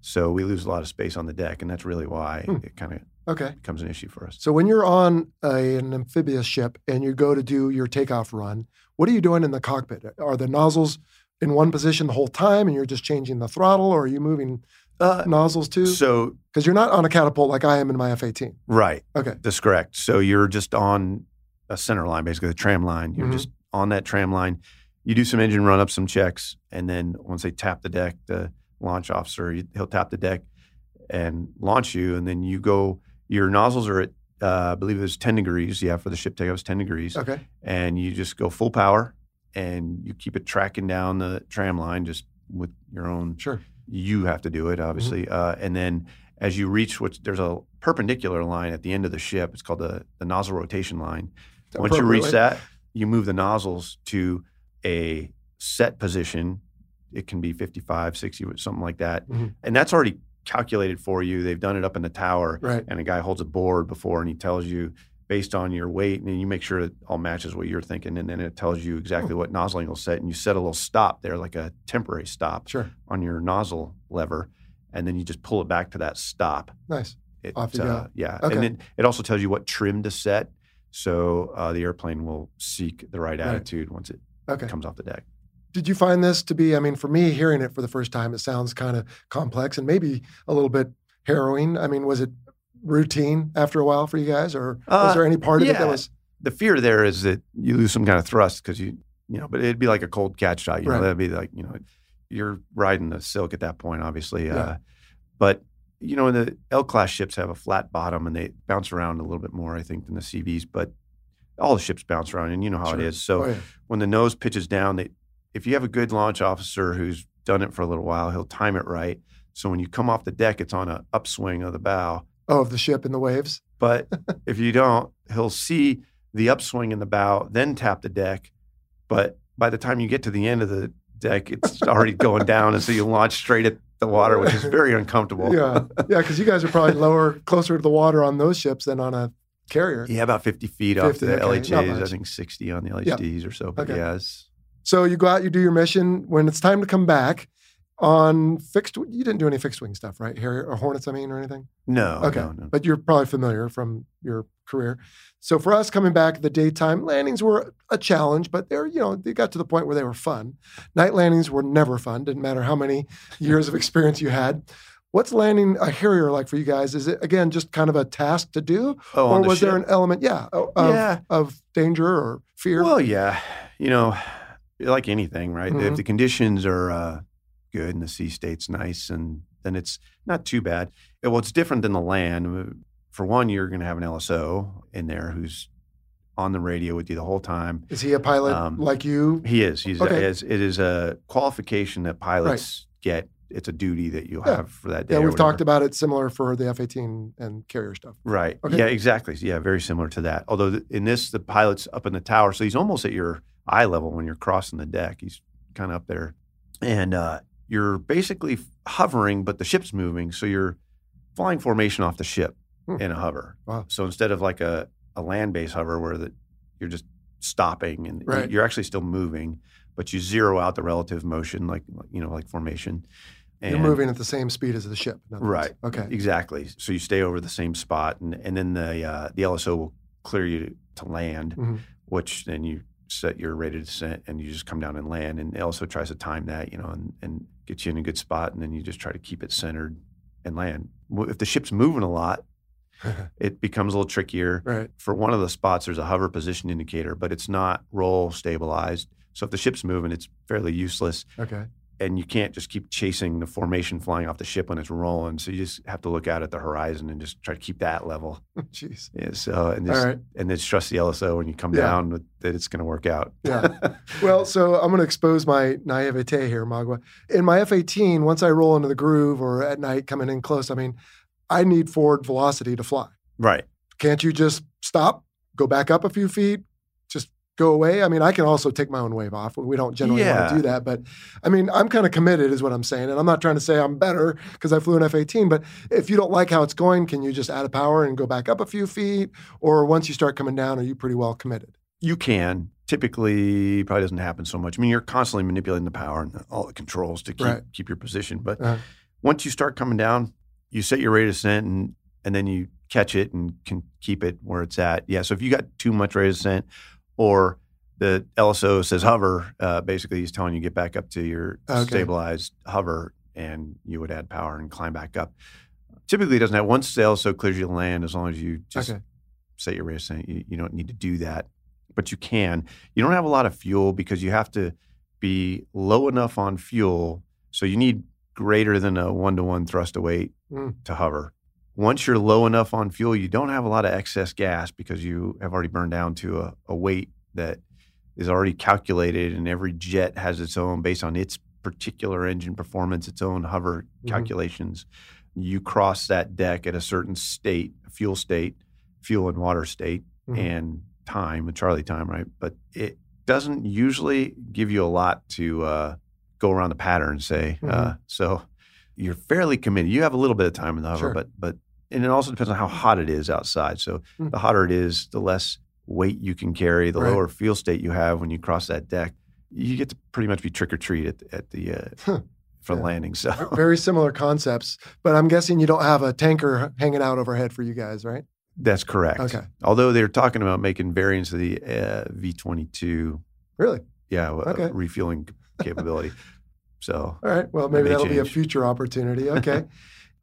Speaker 2: So we lose a lot of space on the deck, and that's really why
Speaker 1: Hmm.
Speaker 2: it kind of
Speaker 1: Okay.
Speaker 2: becomes an issue for us.
Speaker 1: So when you're on a, an amphibious ship and you go to do your takeoff run, what are you doing in the cockpit? Are the nozzles in one position the whole time and you're just changing the throttle or are you moving
Speaker 2: Uh,
Speaker 1: nozzles too?
Speaker 2: so
Speaker 1: Because you're not on a catapult like I am in my F-18.
Speaker 2: right,
Speaker 1: Okay.
Speaker 2: that's correct. So you're just on a center line, basically the tram line. You're
Speaker 1: Mhm.
Speaker 2: just on that tram line. You do some engine run up, some checks, and then once they tap the deck, the launch officer he- he'll tap the deck and launch you, and then you go. Your nozzles are at uh, I believe it was 10 degrees. Yeah, for the ship takeoff, was 10 degrees.
Speaker 1: Okay.
Speaker 2: and you just go full power and you keep it tracking down the tram line just with your own
Speaker 1: Sure.
Speaker 2: you have to do it obviously uh, and then as you reach what there's a perpendicular line at the end of the ship it's called the, the nozzle rotation line once you reach that you move the nozzles to a set position it can be 55 60 something like that
Speaker 1: Mhm.
Speaker 2: and that's already calculated for you they've done it up in the tower
Speaker 1: Right.
Speaker 2: and a guy holds a board before and he tells you based on your weight and you make sure it all matches what you're thinking and then it tells you exactly what nozzle angle set and you set a little stop there like a temporary stop
Speaker 1: Sure.
Speaker 2: on your nozzle lever and then you just pull it back to that stop
Speaker 1: Nice.
Speaker 2: it,
Speaker 1: Off you
Speaker 2: uh,
Speaker 1: go.
Speaker 2: yeah
Speaker 1: Okay.
Speaker 2: and then it also tells you what trim to set so uh, the airplane will seek the right
Speaker 1: Right.
Speaker 2: attitude once it
Speaker 1: Okay.
Speaker 2: comes off the deck
Speaker 1: Did you find this to be, I mean, for me, hearing it for the first time, it sounds kind of complex and maybe a little bit harrowing. I mean, was it routine after a while for you guys or was
Speaker 2: Uh,
Speaker 1: there any part of it that was,
Speaker 2: the fear there is that you lose some kind of thrust because you you know but it'd be like a cold catch shot you
Speaker 1: Right.
Speaker 2: know that'd be like you know you're riding the silk at that point obviously
Speaker 1: Yeah.
Speaker 2: uh, but you know the L class ships have a flat bottom and they bounce around a little bit more I think than the CVs but all the ships bounce around and you know how
Speaker 1: Sure.
Speaker 2: it is so
Speaker 1: oh, yeah.
Speaker 2: when the nose pitches down they if you have a good launch officer who's done it for a little while he'll time it right so when you come off the deck it's on an upswing of the bow
Speaker 1: oh, of the ship in the waves?
Speaker 2: but if you don't, he'll see the upswing in the bow, then tap the deck. But by the time you get to the end of the deck, it's already going down. And so you launch straight at the water, which is very uncomfortable.
Speaker 1: Yeah. Yeah. Because you guys are probably lower, closer to the water on those ships than on a carrier.
Speaker 2: Yeah, about 50 feet off the
Speaker 1: okay,
Speaker 2: LHAs. I think 60 on the. LHDs or so. But
Speaker 1: Okay.
Speaker 2: yeah, it's,
Speaker 1: So you go out, you do your mission. When it's time to come back on fixed, you didn't do any fixed wing stuff, right? Harrier or Hornets, I mean, or anything?
Speaker 2: no,
Speaker 1: Okay.
Speaker 2: no, no.
Speaker 1: But you're probably familiar from your career. So for us coming back, the daytime landings were a challenge, but they're, you know, they got to the point where they were fun. Night landings were never fun. Didn't matter how many years of experience you had. What's landing a Harrier like for you guys? Is it again just kind of a task to do,
Speaker 2: Oh,
Speaker 1: or
Speaker 2: the
Speaker 1: was there an element, yeah, of,
Speaker 2: Yeah.
Speaker 1: of danger or fear?
Speaker 2: Well, yeah. You know, like anything, right?
Speaker 1: Mhm.
Speaker 2: If the conditions are uh, good and the sea state's nice, and then it's not too bad. Uh, Well, it's different than the land. For one, you're going to have an LSO in there who's on the radio with you the whole time.
Speaker 1: Is he a pilot
Speaker 2: Um,
Speaker 1: like you?
Speaker 2: He is. He's
Speaker 1: Okay.
Speaker 2: it is, it is a qualification that pilots get. It's a duty that you'll
Speaker 1: Yeah.
Speaker 2: have for that day.
Speaker 1: Yeah, we've talked about it similar for the F-18 and carrier stuff.
Speaker 2: Right.
Speaker 1: Okay.
Speaker 2: Yeah, exactly. Yeah, very similar to that. Although th- in this, the pilot's up in the tower, so he's almost at your eye level when you're crossing the deck. He's kind of up there, and uh, you're basically hovering, but the ship's moving, so you're flying formation off the ship
Speaker 1: Hmm.
Speaker 2: in a hover.
Speaker 1: Wow.
Speaker 2: So instead of like a, a land based hover where the, you're just stopping and
Speaker 1: Right.
Speaker 2: you're actually still moving, but you zero out the relative motion, like you know, like formation. And You're
Speaker 1: moving at the same speed as the ship.
Speaker 2: Right.
Speaker 1: Okay.
Speaker 2: Exactly. So you stay over the same spot, and and then the uh, the LSO will clear you to, to land,
Speaker 1: Mhm.
Speaker 2: which then you set your rate of descent, and you just come down and land. And it also tries to time that, you know, and and get you in a good spot, and then you just try to keep it centered and land. If the ship's moving a lot, it becomes a little trickier.
Speaker 1: Right.
Speaker 2: For one of the spots, there's a hover position indicator, but it's not roll stabilized. So if the ship's moving, it's fairly useless
Speaker 1: Okay.
Speaker 2: And you can't just keep chasing the formation flying off the ship when it's rolling. So you just have to look out at the horizon and just try to keep that level.
Speaker 1: Jeez.
Speaker 2: Yeah, so and just,
Speaker 1: right.
Speaker 2: and then trust the LSO when you come
Speaker 1: Yeah.
Speaker 2: down with, that it's going to work out.
Speaker 1: Yeah. Well, so I'm going to expose my naivete here, Magwa. In my F-18, once I roll into the groove or at night coming in close, I mean, I need forward velocity to fly.
Speaker 2: right.
Speaker 1: Can't you just stop, go back up a few feet, go away? I mean, I can also take my own wave off. We don't generally want to do that, but I mean, I'm kind of committed, is what I'm saying. And I'm not trying to say I'm better because I flew an F 18, but if you don't like how it's going, can you just add a power and go back up a few feet? Or once you start coming down, are you pretty well committed?
Speaker 2: You can. Typically, probably doesn't happen so much. I mean, you're constantly manipulating the power and all the controls to keep
Speaker 1: Right.
Speaker 2: keep your position. But
Speaker 1: Uh-huh.
Speaker 2: once you start coming down, you set your rate of descent and and then you catch it and can keep it where it's at. Yeah. So if you got too much rate of descent, or the LSO says hover, uh, basically he's telling you get back up to your
Speaker 1: Okay.
Speaker 2: stabilized hover, and you would add power and climb back up. Typically, it doesn't have once the LSO clears you land, as long as you just
Speaker 1: Okay.
Speaker 2: set your descent, you, you don't need to do that, but you can. You don't have a lot of fuel because you have to be low enough on fuel, so you need greater than a one to one thrust to weight
Speaker 1: Mm.
Speaker 2: to hover. Once you're low enough on fuel, you don't have a lot of excess gas because you have already burned down to a, a weight that is already calculated, and every jet has its own based on its particular engine performance, its own hover
Speaker 1: Mhm.
Speaker 2: calculations. You cross that deck at a certain state, fuel state, fuel and water state,
Speaker 1: Mhm.
Speaker 2: and time, the Charlie time, right? But it doesn't usually give you a lot to uh, go around the pattern, say.
Speaker 1: Mm-hmm.
Speaker 2: Uh, so you're fairly committed. You have a little bit of time in the hover,
Speaker 1: Sure.
Speaker 2: but but and it also depends on how hot it is outside. So
Speaker 1: Mm.
Speaker 2: the hotter it is, the less weight you can carry, the
Speaker 1: Right.
Speaker 2: lower fuel state you have when you cross that deck. You get to pretty much be trick or treat at, at the uh,
Speaker 1: Huh.
Speaker 2: for
Speaker 1: Yeah.
Speaker 2: landing. So
Speaker 1: Very similar concepts, but I'm guessing you don't have a tanker hanging out overhead for you guys, right?
Speaker 2: that's correct.
Speaker 1: Okay.
Speaker 2: Although they're talking about making variants of the uh, V22,
Speaker 1: Really?
Speaker 2: yeah, uh,
Speaker 1: Okay.
Speaker 2: refueling capability. So
Speaker 1: All right. Well, maybe
Speaker 2: may
Speaker 1: that'll be a future opportunity. Okay.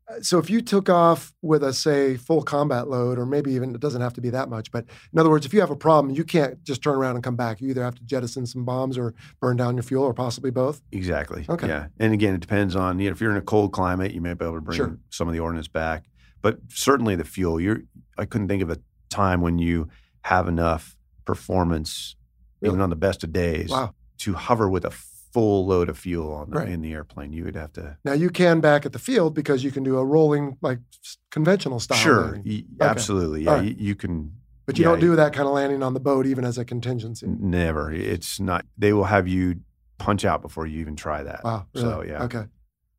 Speaker 1: Uh, so if you took off with a say full combat load, or maybe even it doesn't have to be that much, but in other words, if you have a problem, you can't just turn around and come back. You either have to jettison some bombs or burn down your fuel, or possibly both.
Speaker 2: Exactly.
Speaker 1: Okay.
Speaker 2: Yeah. And again, it depends on you know, if you're in a cold climate, you may be able to bring
Speaker 1: Sure.
Speaker 2: some of the ordnance back. But certainly the fuel. You're I couldn't think of a time when you have enough performance, even on the best of days,
Speaker 1: Wow.
Speaker 2: to hover with a full load of fuel on the,
Speaker 1: Right.
Speaker 2: in the airplane. You would have to
Speaker 1: Now you can back at the field because you can do a rolling like conventional style.
Speaker 2: sure, y-
Speaker 1: Okay.
Speaker 2: absolutely. Yeah,
Speaker 1: right.
Speaker 2: you, you can.
Speaker 1: But you
Speaker 2: yeah,
Speaker 1: don't do that kind of landing on the boat even as a contingency.
Speaker 2: Never. It's not. They will have you punch out before you even try that.
Speaker 1: Wow. Really?
Speaker 2: So yeah.
Speaker 1: Okay.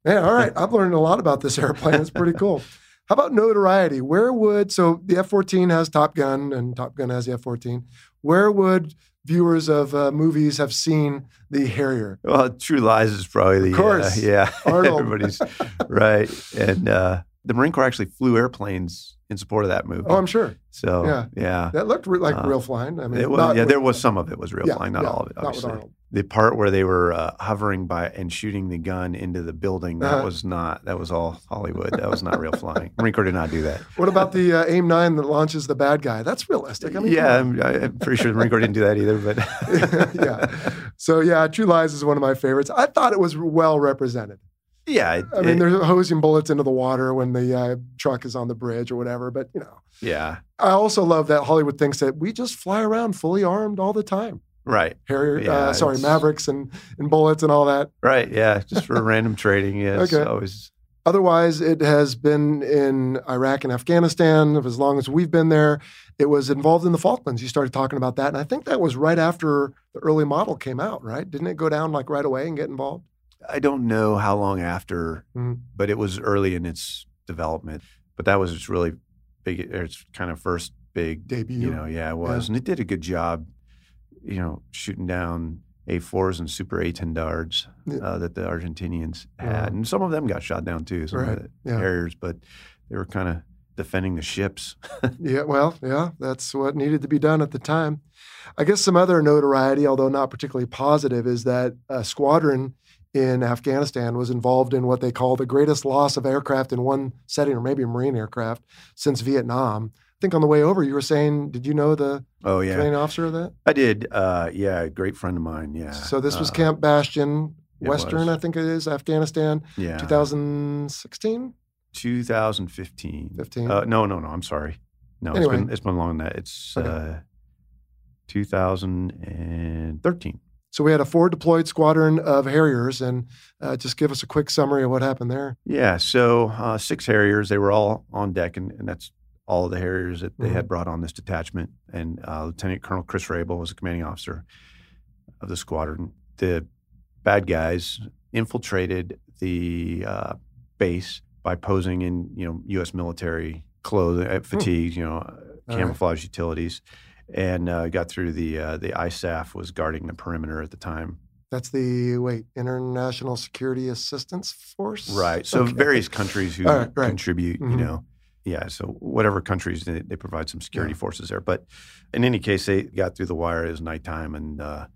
Speaker 1: Man, all right. I've learned a lot about this airplane. It's pretty cool. How about notoriety? Where would so the F fourteen has Top Gun and Top Gun has the F fourteen. Where would viewers of uh, movies have seen the Harrier?
Speaker 2: Well, True Lies is probably the
Speaker 1: Of course.
Speaker 2: uh, yeah.
Speaker 1: Arnold.
Speaker 2: Everybody's right, and uh, the Marine Corps actually flew airplanes in support of that movie.
Speaker 1: Oh, I'm sure
Speaker 2: so
Speaker 1: yeah.
Speaker 2: yeah,
Speaker 1: that looked re- like
Speaker 2: Uh,
Speaker 1: real flying. I mean,
Speaker 2: It was-
Speaker 1: not
Speaker 2: yeah,
Speaker 1: with-
Speaker 2: there was some of it was real
Speaker 1: yeah,
Speaker 2: flying, not
Speaker 1: yeah,
Speaker 2: all of it.
Speaker 1: Not with
Speaker 2: Obviously,
Speaker 1: Arnold.
Speaker 2: The part where they were uh, hovering by and shooting the gun into the building that
Speaker 1: Uh-huh.
Speaker 2: was not. That was all Hollywood. That was not real flying. Marine Corps did not do that.
Speaker 1: What about the uh, AIM nine that launches the bad guy? That's realistic. I mean,
Speaker 2: yeah, I'm, I'm pretty sure the Marine Corps didn't do that either. But
Speaker 1: yeah. So yeah, True Lies is one of my favorites. I thought it was well represented.
Speaker 2: yeah, it-
Speaker 1: I mean,
Speaker 2: it-
Speaker 1: they're hosing bullets into the water when the uh, truck is on the bridge or whatever. But you know,
Speaker 2: yeah,
Speaker 1: I also love that Hollywood thinks that we just fly around fully armed all the time.
Speaker 2: Right,
Speaker 1: Harrier,
Speaker 2: Yeah,
Speaker 1: uh, sorry, Mavericks and, and bullets and all that.
Speaker 2: right, yeah, just for random trading. Yeah,
Speaker 1: Okay.
Speaker 2: always
Speaker 1: Otherwise, it has been in Iraq and Afghanistan as long as we've been there. It was involved in the Falklands. You started talking about that, and I think that was right after the early model came out, right? Didn't it go down like right away and get involved?
Speaker 2: I don't know how long after,
Speaker 1: Mhm.
Speaker 2: but it was early in its development. But that was its really big, its kind of first big
Speaker 1: Debut.
Speaker 2: You know, yeah, it was, and it did a good job. You know, shooting down A4s and Super Étendards
Speaker 1: Yeah.
Speaker 2: uh, that the Argentinians had, and some of them got shot down too. Some
Speaker 1: Right,
Speaker 2: of the
Speaker 1: yeah.
Speaker 2: Harriers, but they were kind of defending the ships.
Speaker 1: Yeah, well, yeah, that's what needed to be done at the time. I guess some other notoriety, although not particularly positive, is that a squadron in Afghanistan was involved in what they call the greatest loss of aircraft in one setting, or maybe marine aircraft, since Vietnam. Think on the way over, you were saying, did you know the
Speaker 2: oh yeah,
Speaker 1: commanding officer of that?
Speaker 2: I did. Uh, yeah, a great friend of mine. Yeah.
Speaker 1: So this was
Speaker 2: Uh,
Speaker 1: Camp Bastion, Western,
Speaker 2: was.
Speaker 1: I think it is, Afghanistan,
Speaker 2: Yeah.
Speaker 1: 2016.
Speaker 2: 2015.
Speaker 1: 15?
Speaker 2: Uh, no, no, no. I'm sorry. No,
Speaker 1: Anyway.
Speaker 2: it's been it's been than that. It's
Speaker 1: Okay.
Speaker 2: uh, 2013.
Speaker 1: So we had a forward deployed squadron of Harriers, and uh, just give us a quick summary of what happened there.
Speaker 2: Yeah. So uh, six Harriers. They were all on deck, and, and that's all of the Harriers that they
Speaker 1: Mhm.
Speaker 2: had brought on this detachment. And uh, Lieutenant Colonel Chris Raible was the commanding officer of the squadron. The bad guys infiltrated the uh, base by posing in, you know, U.S. military clothes, uh, fatigues, you know, uh,
Speaker 1: right.
Speaker 2: camouflage utilities, and uh, got through the uh, the ISAF was guarding the perimeter at the time.
Speaker 1: That's the wait International Security Assistance Force.
Speaker 2: Right. So
Speaker 1: Okay.
Speaker 2: various countries who
Speaker 1: right, right.
Speaker 2: contribute,
Speaker 1: Mhm.
Speaker 2: you know, yeah. So whatever countries they, they provide some security
Speaker 1: Yeah.
Speaker 2: forces there. But in any case, they got through the wire. It was nighttime, and uh,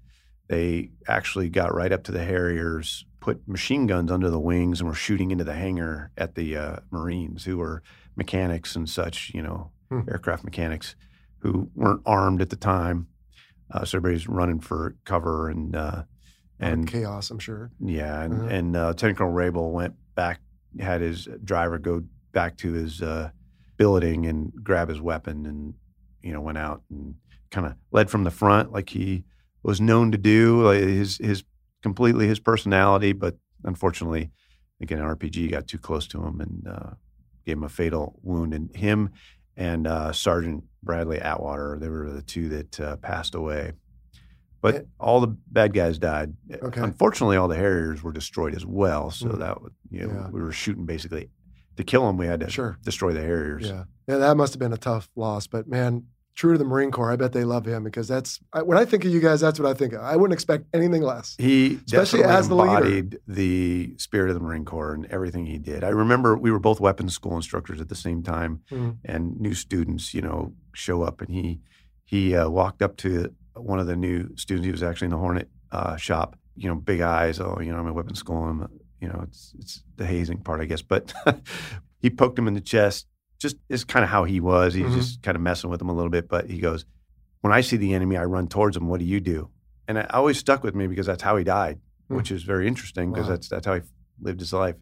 Speaker 2: they actually got right up to the Harriers, put machine guns under the wings, and were shooting into the hangar at the uh, Marines, who were mechanics and such, you know,
Speaker 1: Hmm.
Speaker 2: aircraft mechanics, who weren't armed at the time. Uh, so everybody's running for cover and. Uh,
Speaker 1: And chaos, I'm sure.
Speaker 2: yeah, and,
Speaker 1: Uh-huh.
Speaker 2: and uh, Lieutenant Colonel Raible went back, had his driver go back to his uh, billeting and grab his weapon, and you know went out and kind of led from the front like he was known to do. Like his his completely his personality, but unfortunately, again, RPG got too close to him and uh, gave him a fatal wound. And him and uh, Sergeant Bradley Atwater, they were the two that uh, passed away. But
Speaker 1: Eh.
Speaker 2: all the bad guys died.
Speaker 1: Okay.
Speaker 2: Unfortunately, all the Harriers were destroyed as well. So
Speaker 1: Mm.
Speaker 2: that you know,
Speaker 1: Yeah.
Speaker 2: we were shooting basically to kill them. We had to
Speaker 1: Sure.
Speaker 2: destroy the Harriers.
Speaker 1: Yeah. Yeah, that must have been a tough loss. But man, true to the Marine Corps, I bet they love him because that's I, when I think of you guys, that's what I think of. I wouldn't expect anything less.
Speaker 2: He
Speaker 1: Especially as the leader.
Speaker 2: embodied the spirit of the Marine Corps and everything he did. I remember we were both weapons school instructors at the same time,
Speaker 1: Mhm.
Speaker 2: and new students, you know, show up, and he he uh, walked up to one of the new students. He was actually in the Hornet uh, shop. You know, big eyes. Oh, you know, I'm a weapons school. I'm, you know, it's it's the hazing part, I guess. But he poked him in the chest. Just is kind of how he was. He's
Speaker 1: Mhm.
Speaker 2: just kind of messing with him a little bit. But he goes, when I see the enemy, I run towards him. What do you do? And it always stuck with me because that's how he died,
Speaker 1: Hmm.
Speaker 2: which is very interesting because
Speaker 1: Wow.
Speaker 2: that's that's how he lived his life.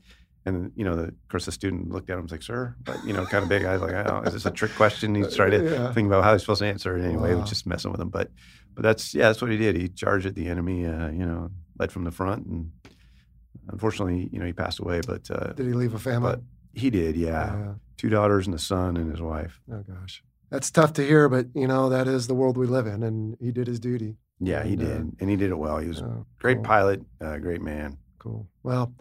Speaker 2: And you know, the, of course, the student looked at him and was like, "Sir," but you know, kind of big eyes, like, oh, "Is this a trick question?" He's trying to
Speaker 1: Yeah.
Speaker 2: think about how he's supposed to answer it anyway. He was just messing with him, but but that's yeah, that's what he did. He charged at the enemy, uh, you know, led from the front, and unfortunately, you know, he passed away. But uh,
Speaker 1: Did he leave a family?
Speaker 2: but he did, yeah,
Speaker 1: Yeah.
Speaker 2: two daughters and a son and his wife.
Speaker 1: Oh gosh. That's tough to hear, but you know, that is the world we live in and he did his duty.
Speaker 2: Yeah, he
Speaker 1: And, uh,
Speaker 2: did, and he did it well. He was a
Speaker 1: Oh,
Speaker 2: great
Speaker 1: cool.
Speaker 2: pilot, uh, great man.
Speaker 1: Cool. Well,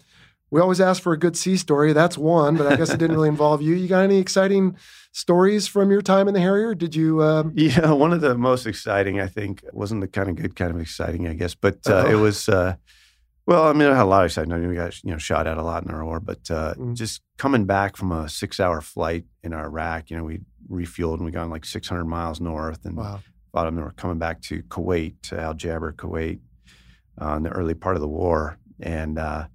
Speaker 1: we always ask for a good sea story. That's one, but I guess it didn't really involve you. You got any exciting stories from your time in the Harrier? Did you? Um,
Speaker 2: Yeah, one of the most exciting, I think, wasn't the kind of good kind of exciting, I guess, but uh,
Speaker 1: Oh.
Speaker 2: it was. Uh, well, I mean, I had a lot of excitement. I mean, we got you know shot at a lot in our war, but uh,
Speaker 1: Mm.
Speaker 2: just coming back from a six-hour flight in Iraq, you know, we refueled and we got like 600 miles north, and
Speaker 1: wow.
Speaker 2: a lot of them were coming back to Kuwait, to Al Jaber, Kuwait, uh, in the early part of the war. And uh,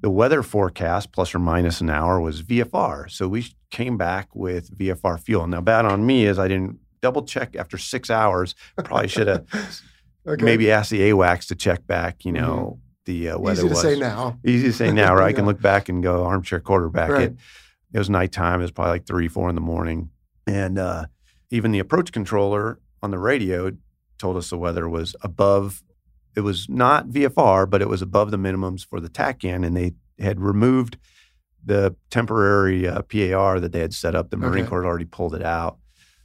Speaker 2: the weather forecast, plus or minus an hour, was VFR. So we came back with VFR fuel. Now, bad on me is I didn't double check after six hours. Probably should have
Speaker 1: Okay.
Speaker 2: maybe asked the AWACS to check back, you know, the uh, weather
Speaker 1: Easy to
Speaker 2: was.
Speaker 1: say now.
Speaker 2: Easy to say now, right? I can look back and go armchair quarterback
Speaker 1: Right.
Speaker 2: it. It was nighttime. It was probably like three, four in the morning. And uh, even the approach controller on the radio told us the weather was above, it was not VFR, but it was above the minimums for the TACAN. And they had removed the temporary uh, PAR that they had set up. The Marine
Speaker 1: Okay.
Speaker 2: Corps had already pulled it out.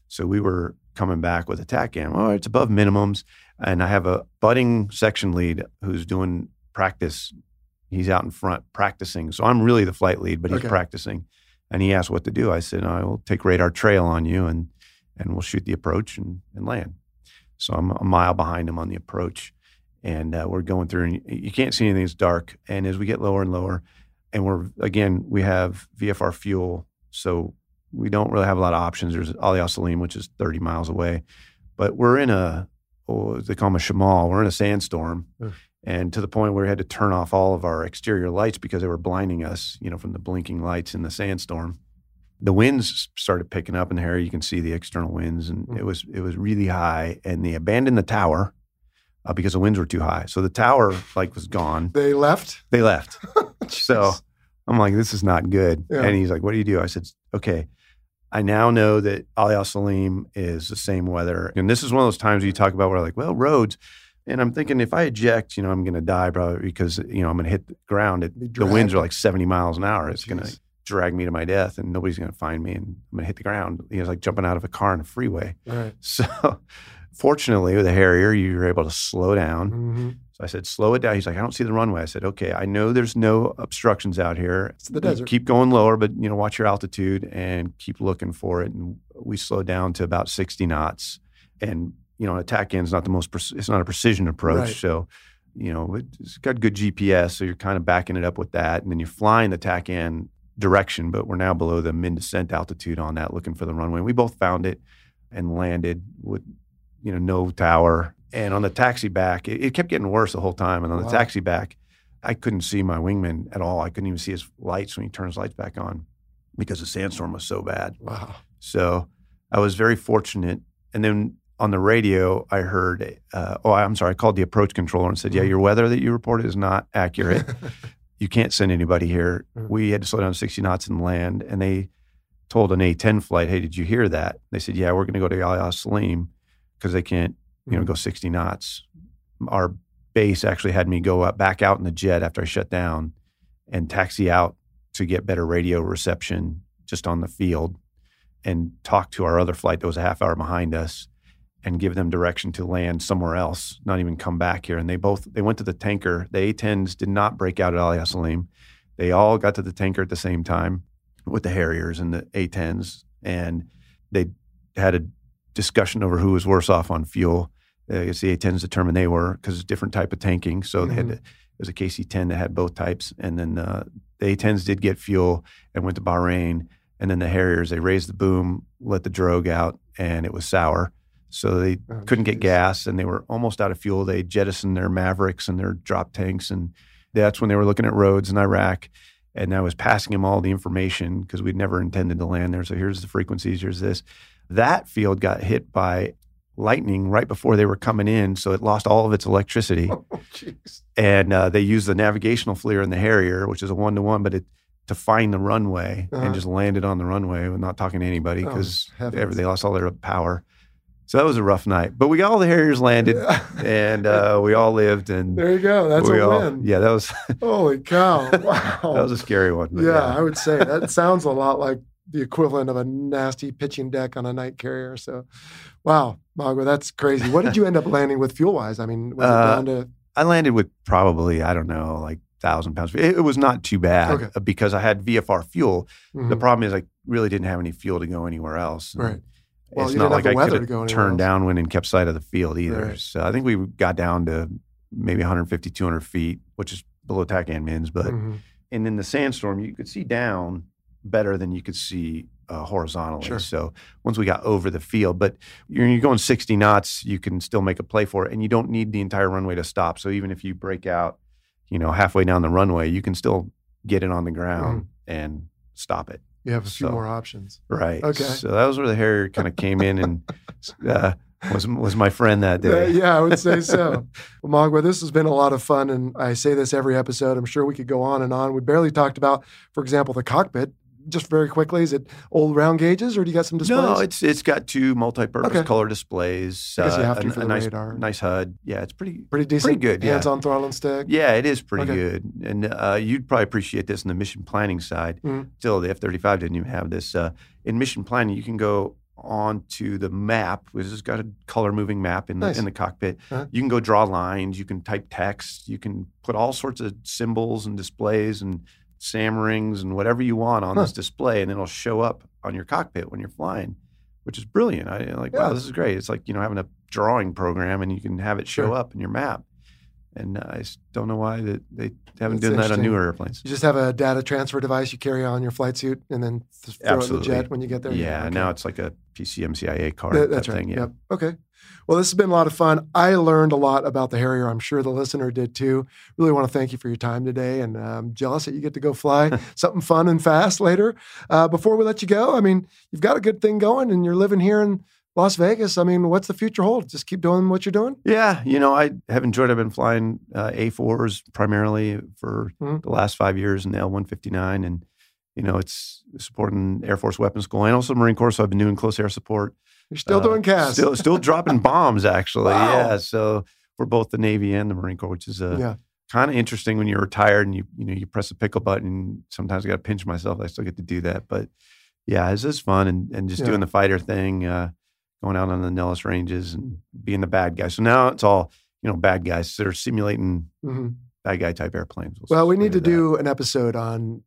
Speaker 2: So we were coming back with a TACAN. Well, it's above minimums. And I have a budding section lead who's doing practice. He's out in front practicing. So I'm really the flight lead, but he's
Speaker 1: Okay.
Speaker 2: practicing. And he asked what to do. I said, I will take radar trail on you and and we'll shoot the approach and, and land. So I'm a mile behind him on the approach. And uh, we're going through, and you, can't see anything. It's dark. And as we get lower and lower, and we're again, we have VFR fuel. So we don't really have a lot of options. There's Ali Al Salim, which is 30 miles away. But we're in a, oh, they call them a shamal. We're in a sandstorm. And to the point where we had to turn off all of our exterior lights because they were blinding us, you know, from the blinking lights in the sandstorm. The winds started picking up in the area. You can see the external winds, and
Speaker 1: Mm.
Speaker 2: it was it was really high. And they abandoned the tower uh, because the winds were too high. So the tower like was gone.
Speaker 1: They left.
Speaker 2: They left. so I'm like, this is not good.
Speaker 1: Yeah.
Speaker 2: And he's like, what do you do? I said, okay. I now know that Ali Al Salim is the same weather. And this is one of those times where you talk about where like, well, roads. And I'm thinking if I eject, you know, I'm going to die probably because, you know, I'm going to hit the ground. It, the winds are like 70 miles an hour. It's going to drag me to my death and nobody's going to find me and I'm going to hit the ground. You know, it's like jumping out of a car on a freeway.
Speaker 1: Right.
Speaker 2: So fortunately with a Harrier, you were able to slow down.
Speaker 1: hmm
Speaker 2: So I said, slow it down. He's like, I don't see the runway. I said, okay, I know there's no obstructions out here.
Speaker 1: It's the desert.
Speaker 2: Keep going lower, but you know, watch your altitude and keep looking for it. And we slowed down to about 60 knots. And you know, an TACAN is not the most. Pre- it's not a precision approach.
Speaker 1: Right.
Speaker 2: So, you know, it's got good GPS. So you're kind of backing it up with that, and then you're flying the TACAN direction. But we're now below the mid descent altitude on that, looking for the runway. We both found it and landed with, you know, no tower. And on the taxi back, it, it kept getting worse the whole time. And on the taxi back, I couldn't see my wingman at all. I couldn't even see his lights when he turned his lights back on because the sandstorm was so bad.
Speaker 1: Wow.
Speaker 2: So I was very fortunate. And then on the radio, I heard, uh, oh, I'm sorry, I called the approach controller and said, yeah, your weather that you reported is not accurate. you can't send anybody here.
Speaker 1: Mm.
Speaker 2: We had to slow down to 60 knots and land. And they told an A10 flight, hey, did you hear that? They said, yeah, we're going to go to Al Salim because they can't, you know,
Speaker 1: Mm.
Speaker 2: go 60 knots. Our base actually had me go up, back out in the jet after I shut down and taxi out to get better radio reception just on the field and talk to our other flight that was a half hour behind us and give them direction to land somewhere else, not even come back here. And they both they went to the tanker. The A10s did not break out at Ali Salim. They all got to the tanker at the same time with the Harriers and the A10s, and they had a discussion over who was worse off on fuel. Uh, I guess the A10s determined they were because it's a different type of tanking. So they had to, it was a KC10 that had both types, and then uh, the A10s did get fuel and went to Bahrain, and then the Harriers they raised the boom, let the drogue out, and it was sour. So they
Speaker 1: Oh,
Speaker 2: couldn't get gas and they were almost out of fuel. They jettisoned their Mavericks and their drop tanks. And that's when they were looking at roads in Iraq. And I was passing them all the information because we'd never intended to land there. So here's the frequencies, here's this. That field got hit by lightning right before they were coming in. So it lost all of its electricity.
Speaker 1: Oh,
Speaker 2: and uh, they used the navigational FLIR in the Harrier, which is a one to one, but it to find the runway
Speaker 1: Uh-huh.
Speaker 2: and just landed on the runway not talking to anybody
Speaker 1: Oh,
Speaker 2: because
Speaker 1: heavens.
Speaker 2: they lost all their power. So that was a rough night, but we got all the Harriers landed and uh, we all lived. And
Speaker 1: There you go. That's
Speaker 2: we
Speaker 1: a
Speaker 2: all,
Speaker 1: win.
Speaker 2: Yeah, that was
Speaker 1: Holy cow. Wow.
Speaker 2: that was a scary one. but
Speaker 1: yeah, I would say that sounds a lot like the equivalent of a nasty pitching deck on a night carrier. So, wow, Magwa, that's crazy. What did you end up landing with fuel wise? I mean, was it
Speaker 2: Uh,
Speaker 1: down to
Speaker 2: I landed with probably I don't know like thousand pounds. It, it was not too bad
Speaker 1: Okay.
Speaker 2: uh, because I had VFR fuel. The
Speaker 1: Mhm.
Speaker 2: problem is I really didn't have any fuel to go anywhere else.
Speaker 1: Right. Well,
Speaker 2: it's not like I could have turned downwind and kept sight of the field either.
Speaker 1: Right.
Speaker 2: So I think we got down to maybe 150, 200 feet, which is below TACAN mins. But
Speaker 1: Mhm.
Speaker 2: and in the sandstorm, you could see down better than you could see uh, horizontally.
Speaker 1: Sure.
Speaker 2: So once we got over the field, but you're, you're going 60 knots, you can still make a play for it, and you don't need the entire runway to stop. So even if you break out, you know, halfway down the runway, you can still get it on the ground
Speaker 1: Mm-hmm.
Speaker 2: and stop it.
Speaker 1: You have a few
Speaker 2: So-
Speaker 1: more options.
Speaker 2: Right.
Speaker 1: Okay.
Speaker 2: So that was where the Harrier kind of came in and uh, was was my friend that day.
Speaker 1: yeah, I would say so. well, Magwa, this has been a lot of fun, and I say this every episode. I'm sure we could go on and on. We barely talked about, for example, the cockpit. Just very quickly, is it old round gauges, or do you got some displays?
Speaker 2: No, it's it's got two multi-purpose
Speaker 1: Okay.
Speaker 2: color displays.
Speaker 1: I guess you
Speaker 2: uh,
Speaker 1: have to
Speaker 2: a,
Speaker 1: for
Speaker 2: a
Speaker 1: the
Speaker 2: nice,
Speaker 1: radar.
Speaker 2: nice HUD. Yeah, it's pretty
Speaker 1: pretty decent.
Speaker 2: Pretty good, yeah.
Speaker 1: Hands on throttle and stick.
Speaker 2: Yeah, it is pretty
Speaker 1: Okay.
Speaker 2: good, and uh, you'd probably appreciate this in the mission planning side.
Speaker 1: Mhm.
Speaker 2: Still, the F thirty five didn't even have this. Uh, in mission planning, you can go onto the map, which has got a color moving map in the
Speaker 1: Nice.
Speaker 2: in the cockpit.
Speaker 1: Uh-huh.
Speaker 2: You can go draw lines. You can type text. You can put all sorts of symbols and displays and SAM rings and whatever you want on
Speaker 1: Huh.
Speaker 2: this display, and it'll show up on your cockpit when you're flying, which is brilliant. I like,
Speaker 1: Yeah.
Speaker 2: wow, this is great. It's like you know having a drawing program, and you can have it show
Speaker 1: Sure.
Speaker 2: up in your map. And uh, I don't know why that they haven't
Speaker 1: That's
Speaker 2: done that on newer airplanes.
Speaker 1: You just have a data transfer device you carry on your flight suit, and then th- throw it in the jet when you get there.
Speaker 2: Yeah,
Speaker 1: Okay.
Speaker 2: now it's like a PCMCIA card
Speaker 1: That- that's right.
Speaker 2: thing. Yeah.
Speaker 1: Yep. Okay. Well, this has been a lot of fun. I learned a lot about the Harrier. I'm sure the listener did too. Really want to thank you for your time today, and I'm jealous that you get to go fly something fun and fast later. Uh, before we let you go, I mean, you've got a good thing going, and you're living here in Las Vegas. I mean, what's the future hold? Just keep doing what you're doing.
Speaker 2: Yeah, you know, I have enjoyed. I've been flying uh, A4s primarily for
Speaker 1: Mhm.
Speaker 2: the last five years in the L159, and you know, it's supporting Air Force Weapons School and also Marine Corps. So I've been doing close air support.
Speaker 1: You're still
Speaker 2: Uh,
Speaker 1: doing CAS.
Speaker 2: Still, still dropping bombs. Actually,
Speaker 1: Wow.
Speaker 2: yeah. So for both the Navy and the Marine Corps, which is a
Speaker 1: yeah.
Speaker 2: kind of interesting when you're retired and you you know you press the pickle button. Sometimes I got to pinch myself. I still get to do that, but yeah, it's just fun and and just
Speaker 1: Yeah.
Speaker 2: doing the fighter thing, uh, going out on the Nellis ranges and being the bad guy. So now it's all you know bad guys. They're simulating
Speaker 1: hmm
Speaker 2: bad guy type airplanes.
Speaker 1: Well, we need to
Speaker 2: that.
Speaker 1: do an episode on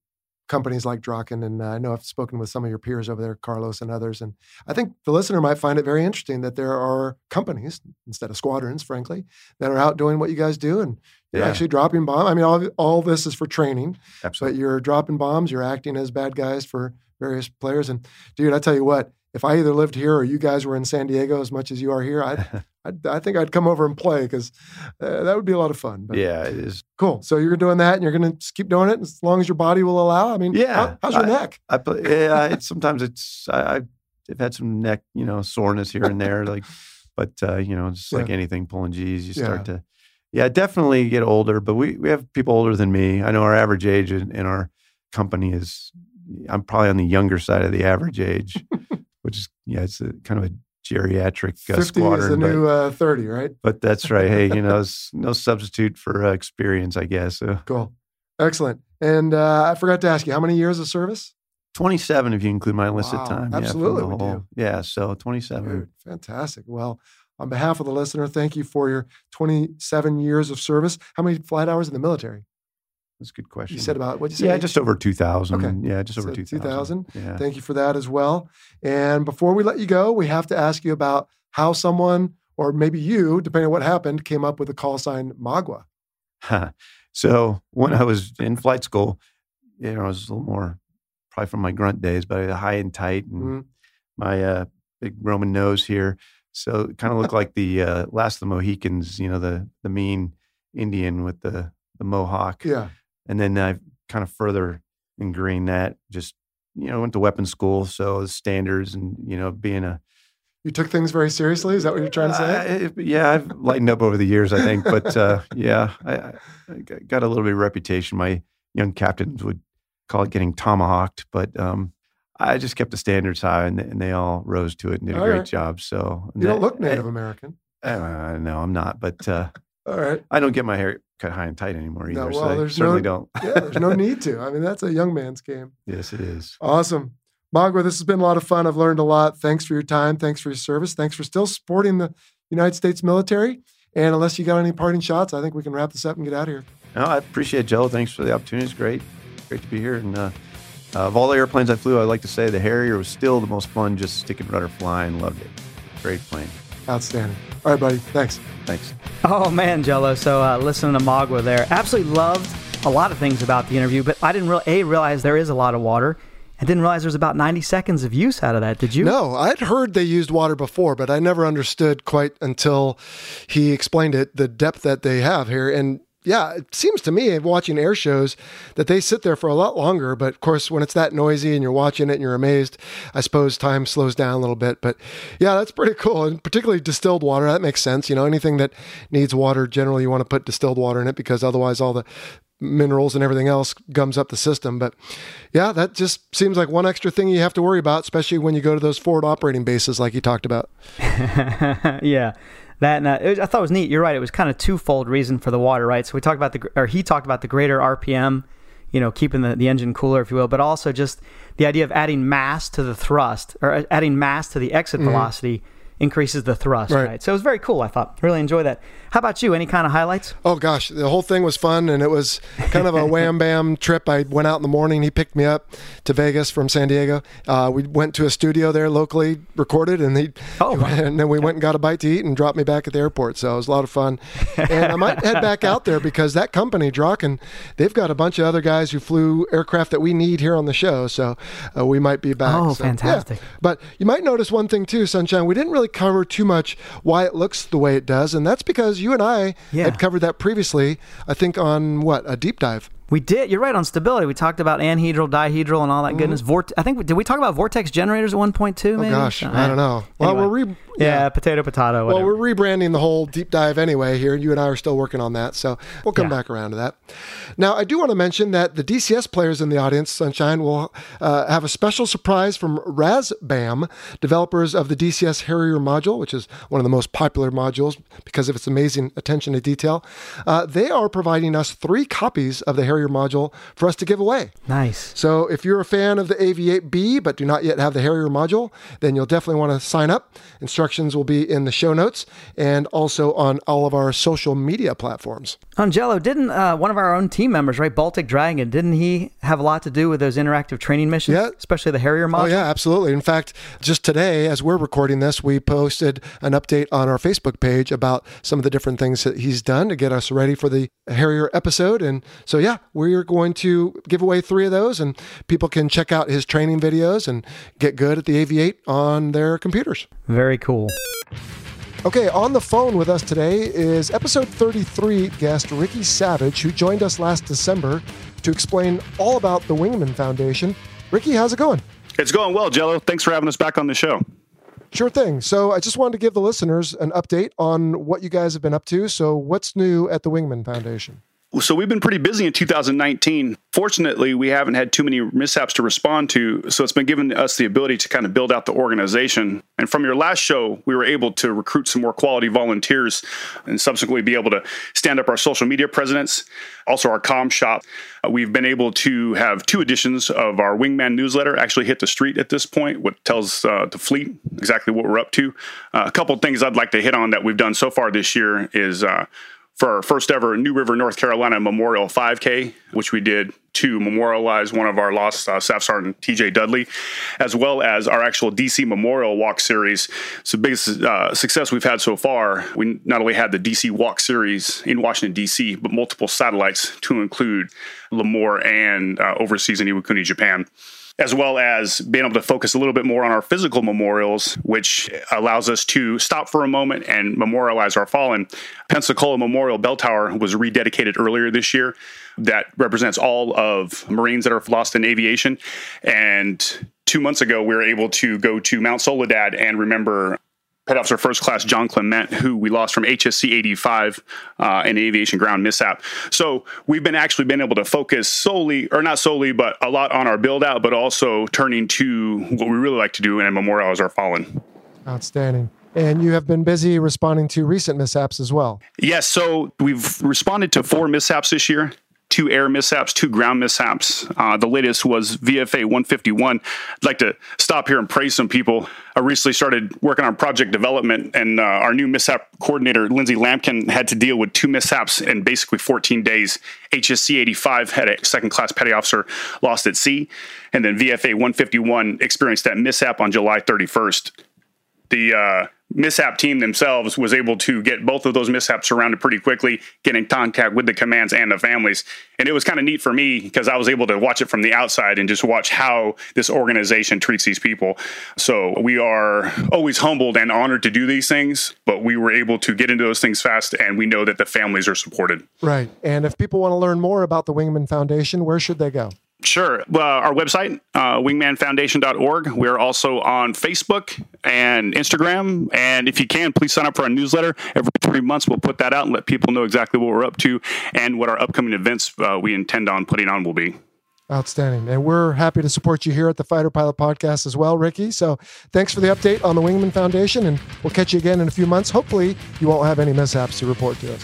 Speaker 1: companies like Draken, and uh, I know I've spoken with some of your peers over there, Carlos and others, and I think the listener might find it very interesting that there are companies instead of squadrons, frankly, that are out doing what you guys do, and you're
Speaker 2: Yeah.
Speaker 1: actually dropping bombs. I mean, all all this is for training,
Speaker 2: Absolutely.
Speaker 1: but you're dropping bombs, you're acting as bad guys for various players, and dude, I tell you what. If I either lived here or you guys were in San Diego as much as you are here, I I, I think I'd come over and play because uh, that would be a lot of fun. But
Speaker 2: yeah, it is.
Speaker 1: Cool. So you're doing that, and you're going to keep doing it as long as your body will allow. I mean,
Speaker 2: Yeah.
Speaker 1: how- how's your
Speaker 2: I-
Speaker 1: neck?
Speaker 2: I play, yeah, it's sometimes it's I, I've I've had some neck, you know, soreness here and there, like, but uh, you know, just like
Speaker 1: Yeah.
Speaker 2: anything, pulling G's, you
Speaker 1: Yeah.
Speaker 2: start to, yeah, definitely get older. But we we have people older than me. I know our average age in, in our company is, I'm probably on the younger side of the average age, yeah, it's a kind of a geriatric uh,
Speaker 1: Fifty is the new uh, thirty, right?
Speaker 2: but that's right. Hey, you know, it's no substitute for uh, experience, I guess. So
Speaker 1: Cool. Excellent. And uh, I forgot to ask you, how many years of service?
Speaker 2: 27 if you include my enlisted
Speaker 1: Wow,
Speaker 2: time. yeah,
Speaker 1: absolutely
Speaker 2: the
Speaker 1: we do.
Speaker 2: whole- Yeah, so 27.
Speaker 1: Dude, fantastic. Well, on behalf of the listener, thank you for your 27 years of service. How many flight hours in the military?
Speaker 2: That's a good question.
Speaker 1: You said about what you say?
Speaker 2: yeah, just over 2,000.
Speaker 1: Okay.
Speaker 2: Yeah, just over
Speaker 1: So
Speaker 2: 2,000.
Speaker 1: 2,000.
Speaker 2: Yeah.
Speaker 1: Thank you for that as well. And before we let you go, we have to ask you about how someone, or maybe you, depending on what happened, came up with the call sign Magwa.
Speaker 2: so when I was in flight school, you know, I was a little more probably from my grunt days, but I had a high and tight and
Speaker 1: Mhm.
Speaker 2: my uh, big Roman nose here. So it kind of looked like the uh, last of the Mohicans, you know, the the mean Indian with the the mohawk.
Speaker 1: Yeah.
Speaker 2: And then I kind of further ingrained that just, you know, went to weapons school. So the standards and, you know, being a,
Speaker 1: You took things very seriously. Is that what you're trying to say?
Speaker 2: I- yeah, I've lightened up over the years, I think. But uh, yeah, I, I I got a little bit of reputation. My young captains would call it getting tomahawked, but um, I just kept the standards high, and, and they all rose to it and did a great
Speaker 1: right.
Speaker 2: job. So
Speaker 1: you don't look Native American.
Speaker 2: Uh, no, I'm not, but uh,
Speaker 1: All right.
Speaker 2: I don't get my hair cut high and tight anymore either.
Speaker 1: No, well,
Speaker 2: so I
Speaker 1: there's
Speaker 2: certainly
Speaker 1: no-
Speaker 2: don't.
Speaker 1: Yeah, there's no need to. I mean, that's a young man's game.
Speaker 2: yes, it is.
Speaker 1: Awesome. Magwa, this has been a lot of fun. I've learned a lot. Thanks for your time. Thanks for your service. Thanks for still supporting the United States military. And unless you got any parting shots, I think we can wrap this up and get out of here.
Speaker 2: No, I appreciate it, Joe. Thanks for the opportunity. It's great. Great to be here. And uh, uh, of all the airplanes I flew, I'd like to say the Harrier was still the most fun, just stick and rudder flying. Loved it. Great plane.
Speaker 1: Outstanding. All right, buddy. Thanks.
Speaker 2: Thanks.
Speaker 6: Oh man, Jell-O. So uh, listening to Magwa there, absolutely loved a lot of things about the interview, but I didn't real a realize there is a lot of water. I didn't realize there was about 90 seconds of use out of that. Did you?
Speaker 1: No, I'd heard they used water before, but I never understood quite until he explained it, the depth that they have here. And yeah, it seems to me watching air shows that they sit there for a lot longer. But of course, when it's that noisy and you're watching it and you're amazed, I suppose time slows down a little bit. But yeah, that's pretty cool. And particularly distilled water, that makes sense. You know, anything that needs water, generally you want to put distilled water in it because otherwise all the minerals and everything else gums up the system. But yeah, that just seems like one extra thing you have to worry about, especially when you go to those forward operating bases like you talked about.
Speaker 6: yeah. That and, uh, it was- I thought it was neat. You're right. It was kind of twofold reason for the water, right? So we talked about the, or he talked about the greater RPM, you know, keeping the, the engine cooler, if you will, but also just the idea of adding mass to the thrust or uh, adding mass to the exit velocity increases the thrust,
Speaker 1: Right.
Speaker 6: right. So it was very cool. I thought really enjoy that. How about you? Any kind of highlights?
Speaker 1: Oh gosh, the whole thing was fun, and it was kind of a wham bam trip. I went out in the morning. He picked me up to Vegas from San Diego. Uh, we went to a studio there locally, recorded, and he.
Speaker 6: Oh, wow.
Speaker 1: and then we went and got a bite to eat and dropped me back at the airport. So it was a lot of fun. And I might head back out there because that company, Draken, they've got a bunch of other guys who flew aircraft that we need here on the show. So uh, we might be back.
Speaker 6: Oh,
Speaker 1: So, yeah.
Speaker 6: fantastic.
Speaker 1: But you might notice one thing too, Sunshine. We didn't really cover too much why it looks the way it does, and that's because you and I
Speaker 6: Yeah.
Speaker 1: had covered that previously. I think on what a deep dive.
Speaker 6: We did. You're right on stability. We talked about anhedral, dihedral, and all that goodness. Vort- I think did we talk about vortex generators at one point too?
Speaker 1: Mm-hmm. Oh
Speaker 6: Maybe.
Speaker 1: gosh,
Speaker 6: Uh,
Speaker 1: I don't know. Well,
Speaker 6: anyway.
Speaker 1: we're re-
Speaker 6: Yeah, potato, potato.
Speaker 1: Well, we're rebranding the whole deep dive anyway here, and you and I are still working on that. So we'll come
Speaker 6: Yeah.
Speaker 1: back around to that. Now, I do want to mention that the DCS players in the audience, Sunshine, will uh, have a special surprise from Razbam, developers of the DCS Harrier module, which is one of the most popular modules because of its amazing attention to detail. Uh, they are providing us three copies of the Harrier module for us to give away.
Speaker 6: nice.
Speaker 1: So if you're a fan of the AV-8B but do not yet have the Harrier module, then you'll definitely want to sign up. Instructions will be in the show notes and also on all of our social media platforms.
Speaker 6: Angelo, didn't uh, one of our own team members, right, Baltic Dragon, didn't he have a lot to do with those interactive training missions?
Speaker 1: Yeah.
Speaker 6: Especially the Harrier module?
Speaker 1: Oh yeah, absolutely. In fact, just today, as we're recording this, we posted an update on our Facebook page about some of the different things that he's done to get us ready for the Harrier episode. And so, yeah, we're going to give away three of those, and people can check out his training videos and get good at the AV-8 on their computers.
Speaker 6: Very cool.
Speaker 1: Okay, on the phone with us today is episode 33 guest Ricky Savage, who joined us last December to explain all about the Wingman Foundation. Ricky, how's it going?
Speaker 9: It's going well, Jell-O. Thanks for having us back on the show.
Speaker 1: Sure thing. So I just wanted to give the listeners an update on what you guys have been up to. So, what's new at the Wingman Foundation?
Speaker 9: So we've been pretty busy in 2019. Fortunately, we haven't had too many mishaps to respond to, so it's been giving us the ability to kind of build out the organization. And from your last show, we were able to recruit some more quality volunteers and subsequently be able to stand up our social media presence, also our com shop. Uh, we've been able to have two editions of our Wingman newsletter actually hit the street at this point, what tells uh, the fleet exactly what we're up to. Uh, a couple things I'd like to hit on that we've done so far this year is uh, for our first ever New River, North Carolina Memorial 5K, which we did to memorialize one of our lost uh, Staff Sergeant TJ Dudley, as well as our actual DC Memorial Walk Series. It's the biggest uh, success we've had so far. We not only had the DC Walk Series in Washington, DC, but multiple satellites to include Lemoore and uh, overseas in Iwakuni, Japan as well as being able to focus a little bit more on our physical memorials, which allows us to stop for a moment and memorialize our fallen. Pensacola Memorial Bell Tower was rededicated earlier this year. That represents all of Marines that are lost in aviation. And two months ago, we were able to go to Mount Soledad and remember Petty Officer First Class John Clement, who we lost from HSC 85 uh, in an aviation ground mishap. So we've been actually been able to focus solely, or not solely, but a lot on our build out, but also turning to what we really like to do and memorialize our fallen.
Speaker 1: Outstanding. And you have been busy responding to recent mishaps as well.
Speaker 9: Yes, so we've responded to four mishaps this year. Two air mishaps, two ground mishaps. Uh, the latest was VFA 151. I'd like to stop here and praise some people. I recently started working on project development, and uh, our new mishap coordinator, Lindsay Lampkin, had to deal with two mishaps in basically 14 days. HSC 85 had a second class petty officer lost at sea, and then VFA 151 experienced that mishap on July 31st the uh, mishap team themselves was able to get both of those mishaps surrounded pretty quickly, get in contact with the commands and the families. And it was kind of neat for me because I was able to watch it from the outside and just watch how this organization treats these people. So we are always humbled and honored to do these things, but we were able to get into those things fast and we know that the families are supported.
Speaker 1: Right. And if people want to learn more about the Wingman Foundation, where should they go?
Speaker 9: Sure. Our website, uh, wingmanfoundation.org. We're also on Facebook and Instagram. And if you can, please sign up for our newsletter. Every three months, we'll put that out and let people know exactly what we're up to and what our upcoming events uh, we intend on putting on will be.
Speaker 1: Outstanding. And we're happy to support you here at the Fighter Pilot Podcast as well, Ricky. So thanks for the update on the Wingman Foundation. And we'll catch you again in a few months. Hopefully, you won't have any mishaps to report to us.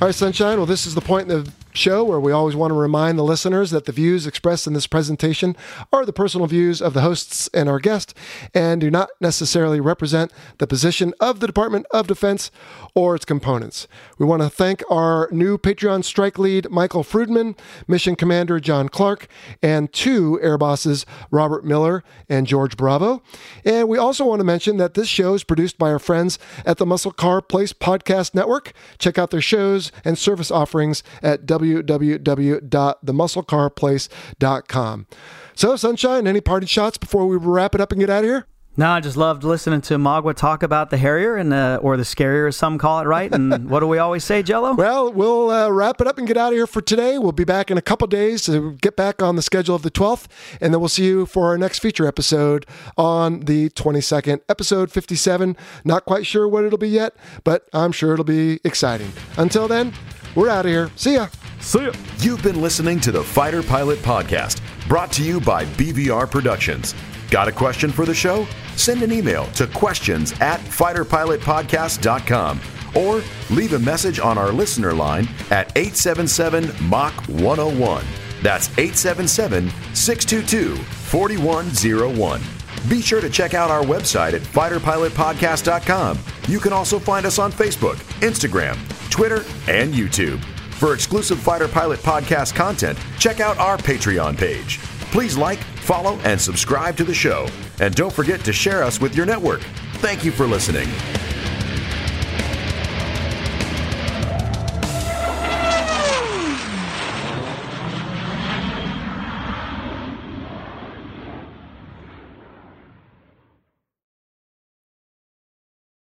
Speaker 1: All right, Sunshine. Well, this is the point in the show where we always want to remind the listeners that the views expressed in this presentation are the personal views of the hosts and our guest and do not necessarily represent the position of the Department of Defense or its components. We want to thank our new Patreon strike lead, Michael Friedman, Mission Commander John Clark, and two air bosses, Robert Miller and George Bravo. And we also want to mention that this show is produced by our friends at the Muscle Car Place Podcast Network. Check out their shows and service offerings at www.themusclecarplace.com. So, Sunshine, any parting shots before we wrap it up and get out of here?
Speaker 6: No, I just loved listening to Magwa talk about the Harrier and uh, or the Scarier, as some call it, right? And what do we always say, Jell-O?
Speaker 1: Well, we'll uh, wrap it up and get out of here for today. We'll be back in a couple days to get back on the schedule of the 12th, and then we'll see you for our next feature episode on the 22nd, episode 57. Not quite sure what it'll be yet, but I'm sure it'll be exciting. Until then, we're out of here. See ya.
Speaker 6: See ya.
Speaker 5: You've been listening to the Fighter Pilot Podcast, brought to you by BVR Productions. Got a question for the show? Send an email to questions at fighterpilotpodcast.com or leave a message on our listener line at 877 Mach 101. That's 877 622 4101. Be sure to check out our website at fighterpilotpodcast.com. You can also find us on Facebook, Instagram, Twitter, and YouTube. For exclusive Fighter Pilot podcast content, check out our Patreon page. Please like, follow, and subscribe to the show. And don't forget to share us with your network. Thank you for listening.